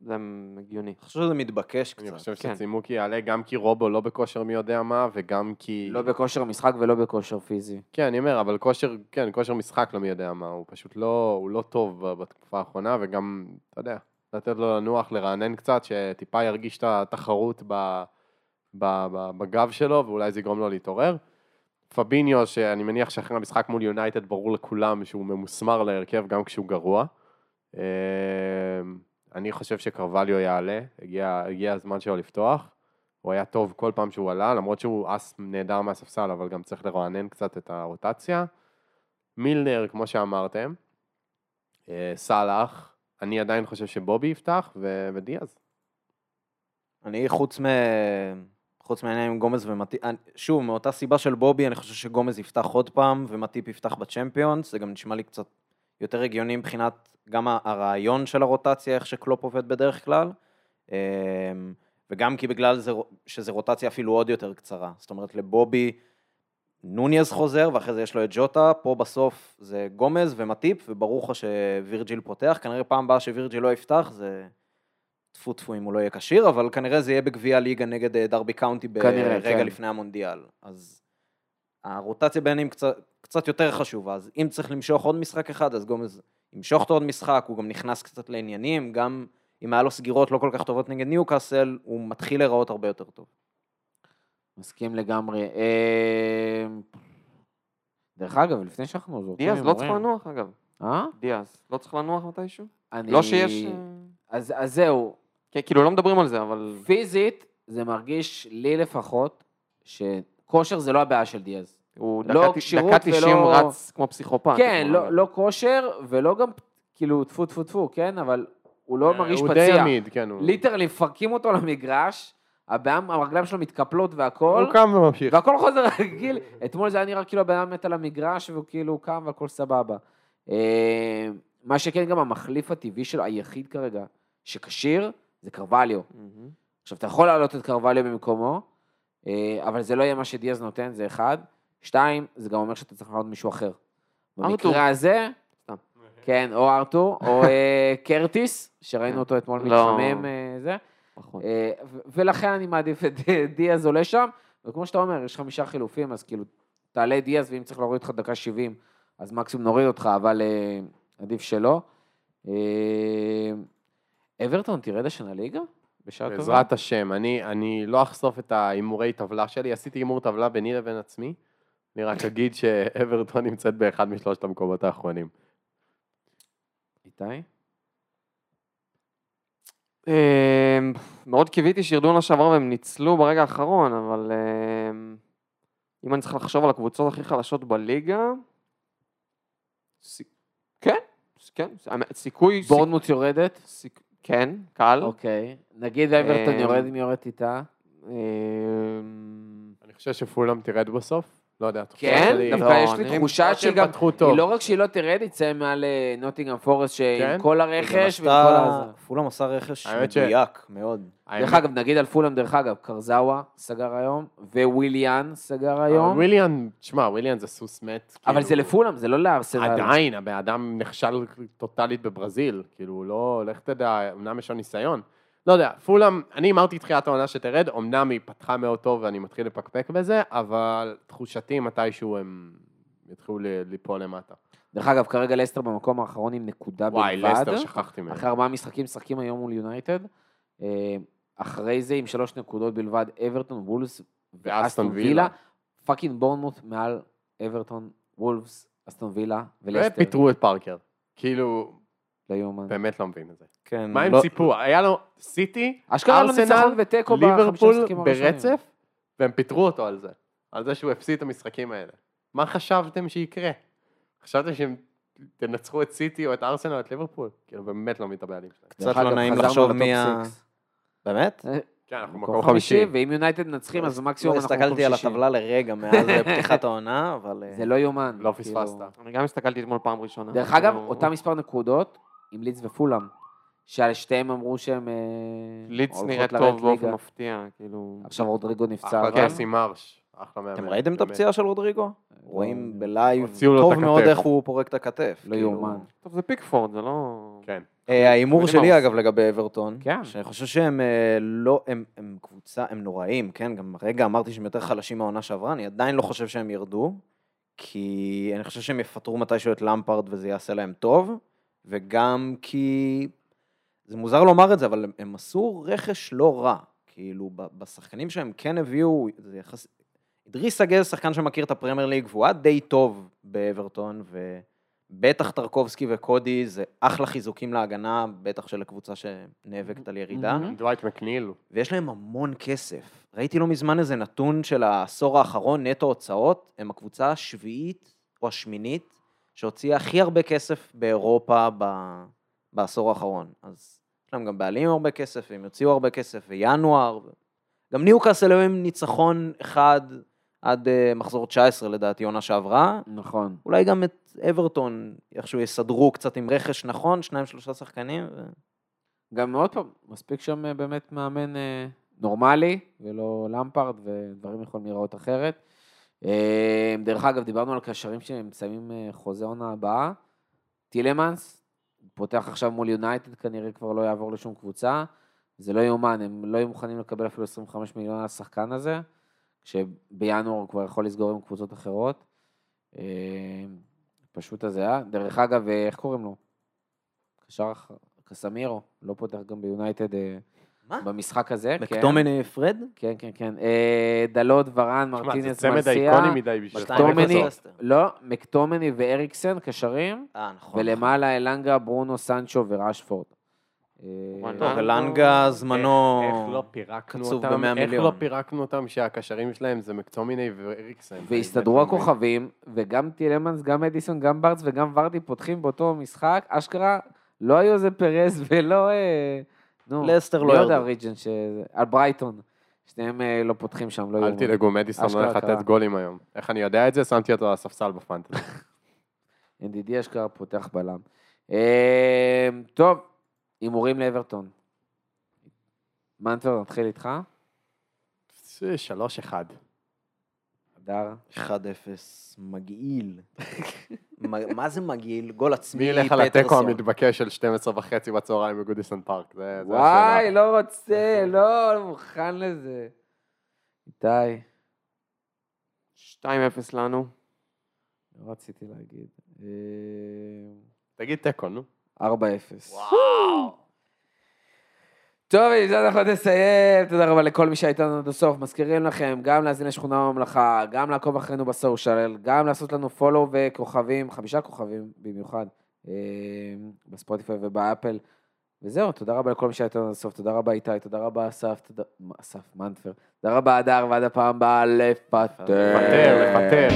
זה הגיוני. אני חושב שזה מתבקש אני קצת. חושב כן. שצימוקי יעלה גם כי רובו לא בכושר מי יודע מה, וגם כי... לא בכושר משחק ולא בכושר פיזי. כן, אני אומר, אבל כושר, כן, כושר משחק לא מי יודע מה, הוא פשוט לא, הוא לא טוב בתקופה האחרונה, וגם, אתה יודע, לתת לו לנוח, לרענן קצת, שטיפה ירגיש את התחרות ב, ב, ב, בגב שלו, ואולי זה יגרום לו להתעורר. פביניו, שאני מניח שאחרי המשחק מול יונייטד ברור לכולם שהוא ממוסמר להרכב גם כשהוא גרוע. אה, אני חושב שקרווליו יעלה, הגיע, הגיע הזמן שלו לפתוח. הוא היה טוב כל פעם שהוא עלה, למרות שהוא אס נהדר מהספסל, אבל גם צריך לרענן קצת את הרוטציה. מילנר, כמו שאמרתם, אה, סאלח, אני עדיין חושב שבובי יפתח, ו- ודיאז. אני חוץ מ... חוץ מהעניין עם גומז ומטיפ, שוב, מאותה סיבה של בובי, אני חושב שגומז יפתח עוד פעם ומטיפ יפתח בצ'מפיונס, זה גם נשמע לי קצת יותר הגיוני מבחינת גם הרעיון של הרוטציה, איך שקלופ עובד בדרך כלל, אמ, וגם כי בגלל זה, שזה רוטציה אפילו עוד יותר קצרה. זאת אומרת, לבובי נוניז חוזר, ואחרי זה יש לו את ג'וטה, פה בסוף זה גומז ומטיפ, וברור לך שווירג'יל פותח, כנראה פעם הבאה שווירג'יל לא יפתח, זה טפו טפו אם הוא לא יהיה כשיר, אבל כנראה זה יהיה בגביע הליגה נגד אה, דרבי קאונטי כנראה, ברגע כן. לפני המונדיאל. אז הרוטציה בעינים קצת, קצת יותר חשובה, אז אם צריך למשוך עוד משחק אחד, אז גומז ימשוך אותו עוד משחק, הוא גם נכנס קצת לעניינים, גם אם היה לו סגירות לא כל כך טובות נגד ניוקאסל, הוא מתחיל להיראות הרבה יותר טוב. מסכים לגמרי. אה, דרך אגב, לפני שאנחנו זורקים דיאז לא צריך לנוח, אגב. אה? דיאז, לא צריך לנוח מתישהו? אני- לא שיש... אה, אז אז זהו, כן, כאילו, לא מדברים על זה, אבל... פיזית זה מרגיש לי לפחות שכושר זה לא הבעיה של דיאז. הוא לא דקה- כשירות דקה 90 ולא- רץ כמו פסיכופת. כן, לא- לא כושר ולא גם כאילו טפו טפו טפו, כן? אבל הוא לא מרגיש הוא די פציע. עמיד, כן. הוא- ליטרלי מפרקים אותו למגרש, הבעיה- הרגליים שלו מתקפלות והכל, הוא קם וממשיך. והכל חוזר רגיל. אתמול זה היה נראה כאילו הבן מת על המגרש, והוא כאילו קם והכל סבבה. אה, מה שכן, גם המחליף הטבעי שלו, היחיד כרגע, שכשיר, זה קרווליו. מהמם. עכשיו, אתה יכול להעלות את קרווליו במקומו, אה, אבל זה לא יהיה מה שדיאז נותן, זה אחד. שתיים, זה גם אומר שאתה צריך לעלות מישהו אחר. במקרה הזה. כן, או ארתור, או אה, קרטיס, שראינו אותו אתמול לא. מתחמם, אה, זה. ולכן אני מעדיף את דיאז עולה שם, וכמו שאתה אומר, יש חמישה חילופים, אז כאילו, תעלה דיאז, ואם צריך להוריד אותך דקה 70, אז מקסימום נוריד אותך, אבל עדיף שלא. אברטון תרד השנה ליגה? בשעה טובה? בעזרת השם, אני, אני לא אחשוף את ההימורי טבלה שלי, עשיתי הימור טבלה ביני לבין עצמי, אני רק אגיד שאברטון נמצאת באחד משלושת המקומות האחרונים. איתי? אמ, מאוד קיוויתי שירדו עונה שעברה והם ניצלו ברגע האחרון, אבל אמ, אם אני צריך לחשוב על הקבוצות הכי חלשות בליגה, כן, כן, סיכוי, סיכ- בורנמוט יורדת? סיכ- כן, קל. אוקיי. נגיד אברטון אה, יורד, אם יורדת איתה? אמ, אני חושב שפולאם תרד בסוף, לא יודע. התחושה כן? שלי- דווקא לא, יש לי תחושה שגם... היא לא רק שהיא לא תרד, היא תצא מעל אה, נוטינגהאם פורסט, שעם כן? כל הרכש ועם כל עשתה- הזה. פולאם עשה רכש האמת ש- מדויק מאוד. דרך אגב, נגיד על פולאם, דרך אגב, קורזאווה סגר היום, וויליאן סגר אבל היום, וויליאן, תשמע, וויליאן זה סוס מת. אבל כאילו, זה לפולאם, זה לא לארסנל. עדיין, הבן אדם נכשל טוטאלית בברזיל, כאילו, לא, לך תדע, אמנם יש לו ניסיון. לא יודע, פולאם, אני אמרתי תחילת העונה שתרד, אמנם היא פתחה מאוד טוב ואני מתחיל לפקפק בזה, אבל תחושתי מתישהו הם יתחילו ליפול למטה. דרך אגב, כרגע לסטר במקום האחרון עם נקודה וואי, בלבד. לסטר, שכחתי מהם. אחרי ארבעה משחקים, משחקים היום מול יונייטד. אה, אחרי זה, עם שלוש נקודות בלבד, אברטון, וולבס ואסטון וילה. וילה. fucking בורנמוט מעל אברטון, וולפס, אסטון וילה ולסטר. ופיטרו את פארקר. כאילו, לא יאומן. באמת לא מבין את זה. כן, מה הם לא- ציפו? היה לו סיטי, אשכרה ארסנל, ניצחון ותיקו בחמישה ליברפול משחקים הראשונים. ברצף, והם פיטרו אותו על זה. על זה שהוא הפסיד את המשחקים האלה. מה חשבתם שיקרה? חשבתם שהם תנצחו את סיטי או את ארסנל או את ליברפול? כאילו, באמת לא מבין את הבעלים שלהם. קצת דרך לא אגב, נעים חזרנו לחשוב לטופ מי ה... סיקס. באמת? כן, אנחנו מקום מקום חמישי. ואם יונייטד מנצחים, אז מקסימום לא אנחנו מקום הסתכלתי על שישי. הטבלה לרגע מאז פתיחת העונה, אבל... אה, זה לא יאומן. לא כאילו. פספסת. אני גם הסתכלתי אתמול פעם ראשונה. דרך אגב, כאילו, אותם מספר נקודות עם לידס ופולאם, שעל שתיהם אמרו שהם אה, לידס נראית לרדת טוב באופן. מפתיע, כאילו... עכשיו רודריגו נפצע. אחלה קאסי מרש. אחלה מאמן. אתם ראיתם את. הפציעה של רודריגו? רואים ב live לו את טוב מאוד. איך הוא פורק את הכתף. לא כאילו. יאומן. טוב, זה פיקפורד, זה לא... כן. אה, ההימור שלי אגב לגבי אברטון, כן. שאני חושב שהם אה, לא, הם, הם קבוצה, הם נוראים, כן, גם רגע אמרתי שהם יותר חלשים מהעונה שעברה, אני עדיין לא חושב שהם ירדו, כי אני חושב שהם יפטרו מתישהו את למפרד וזה יעשה להם טוב, וגם כי, זה מוזר לומר את זה, אבל הם, הם עשו רכש לא רע, כאילו ב- בשחקנים שהם כן הביאו, זה יחס... idris סגל שחקן שמכיר את הפרמייר ליג, והוא היה די טוב באברטון, בטח טרקובסקי וקודי זה אחלה חיזוקים להגנה, בטח של הקבוצה שנאבקת על ירידה. מהמם. דווייט מקניל. ויש להם המון כסף. ראיתי לא מזמן איזה נתון של העשור האחרון, נטו הוצאות, הם הקבוצה השביעית או השמינית שהוציאה הכי הרבה כסף באירופה ב... בעשור האחרון. אז יש להם גם בעלים הרבה כסף, והם יוציאו הרבה כסף, וינואר. גם ניוקאסל היו עם ניצחון אחד עד uh, מחזור 19 לדעתי, עונה שעברה. נכון. אולי גם את אברטון איכשהו יסדרו קצת עם רכש נכון, שניים שלושה שחקנים. ו... גם עוד פעם, מספיק שם אה, באמת מאמן אה, נורמלי, ולא למפרד, ודברים יכולים להיראות אחרת. אה, דרך אגב, דיברנו על קשרים שמסיימים אה, חוזה עונה הבאה. טילמנס, פותח עכשיו מול יונייטד, כנראה כבר לא יעבור לשום קבוצה. זה לא יאומן, הם לא יהיו מוכנים לקבל אפילו 25 מיליון על השחקן הזה, כשבינואר הוא כבר יכול לסגור עם קבוצות אחרות. אה, פשוט הזיה. דרך אגב, אה, איך קוראים לו? קשר קסמירו, לא פותח גם ביונייטד אה, מה? במשחק הזה. כן. מקטומני פרד? כן, כן, כן. אה, דלות, ורן, תשמע, זה מרטינס, צמד מרסיה. אייקוני מדי בשביל מקטומני. לא, מקטומני ואריקסן, קשרים, אה, נכון. ולמעלה אלנגה, ברונו, סנצ'ו וראשפורד. אה. טוב, אלנגה זמנו... לא קצוב אותם, ב-100 איך מיליון. לא פירקנו אותם שהקשרים שלהם זה מקטומיני ואריקסן. והסתדרו הכוכבים, וגם טילמנס, גם אדיסון, גם ברץ וגם ורדי פותחים באותו משחק, אשכרה, לא היו איזה פרז ולא... נו, לסטר לא מי עוד ירדו. הריג'ן ש... על ברייטון. שניהם אה, לא פותחים שם, לא אל. תדאגו, מדיסון אשכרה הולך קרה. לתת גולים היום. איך אני יודע את זה? שמתי אותו על הספסל בפנטזי. ידידי אשכרה פותח בלם. אה, טוב, הימורים לאברטון. מנטור, נתחיל איתך. זה שלוש אחד. הדר. 1-0, מגעיל. מה- זה מגעיל? גול עצמי, מי ילך על התיקו פטרסון. המתבקש של 12 וחצי בצהריים בגודיסון פארק? זה זה וואי, השאלה. לא רוצה, לא, לא מוכן לזה. איתי, 2-0 לנו. לא רציתי להגיד. אה, תגיד תיקו, נו. 4-0. טוב, עם זה אנחנו נסיים. תודה רבה לכל מי שהייתה לנו עד הסוף. מזכירים לכם גם להאזין לשכונה בממלכה, גם לעקוב אחרינו בסושיאל, גם לעשות לנו פולו וכוכבים, חמישה כוכבים במיוחד, אה, בספוטיפיי ובאפל. וזהו, תודה רבה לכל מי שהייתה לנו עד הסוף. תודה רבה איתי, תודה רבה אסף, תודה... אסף מנטפר. תודה רבה הדר, ועד הפעם הבאה לפטר. לפטר, לפטר.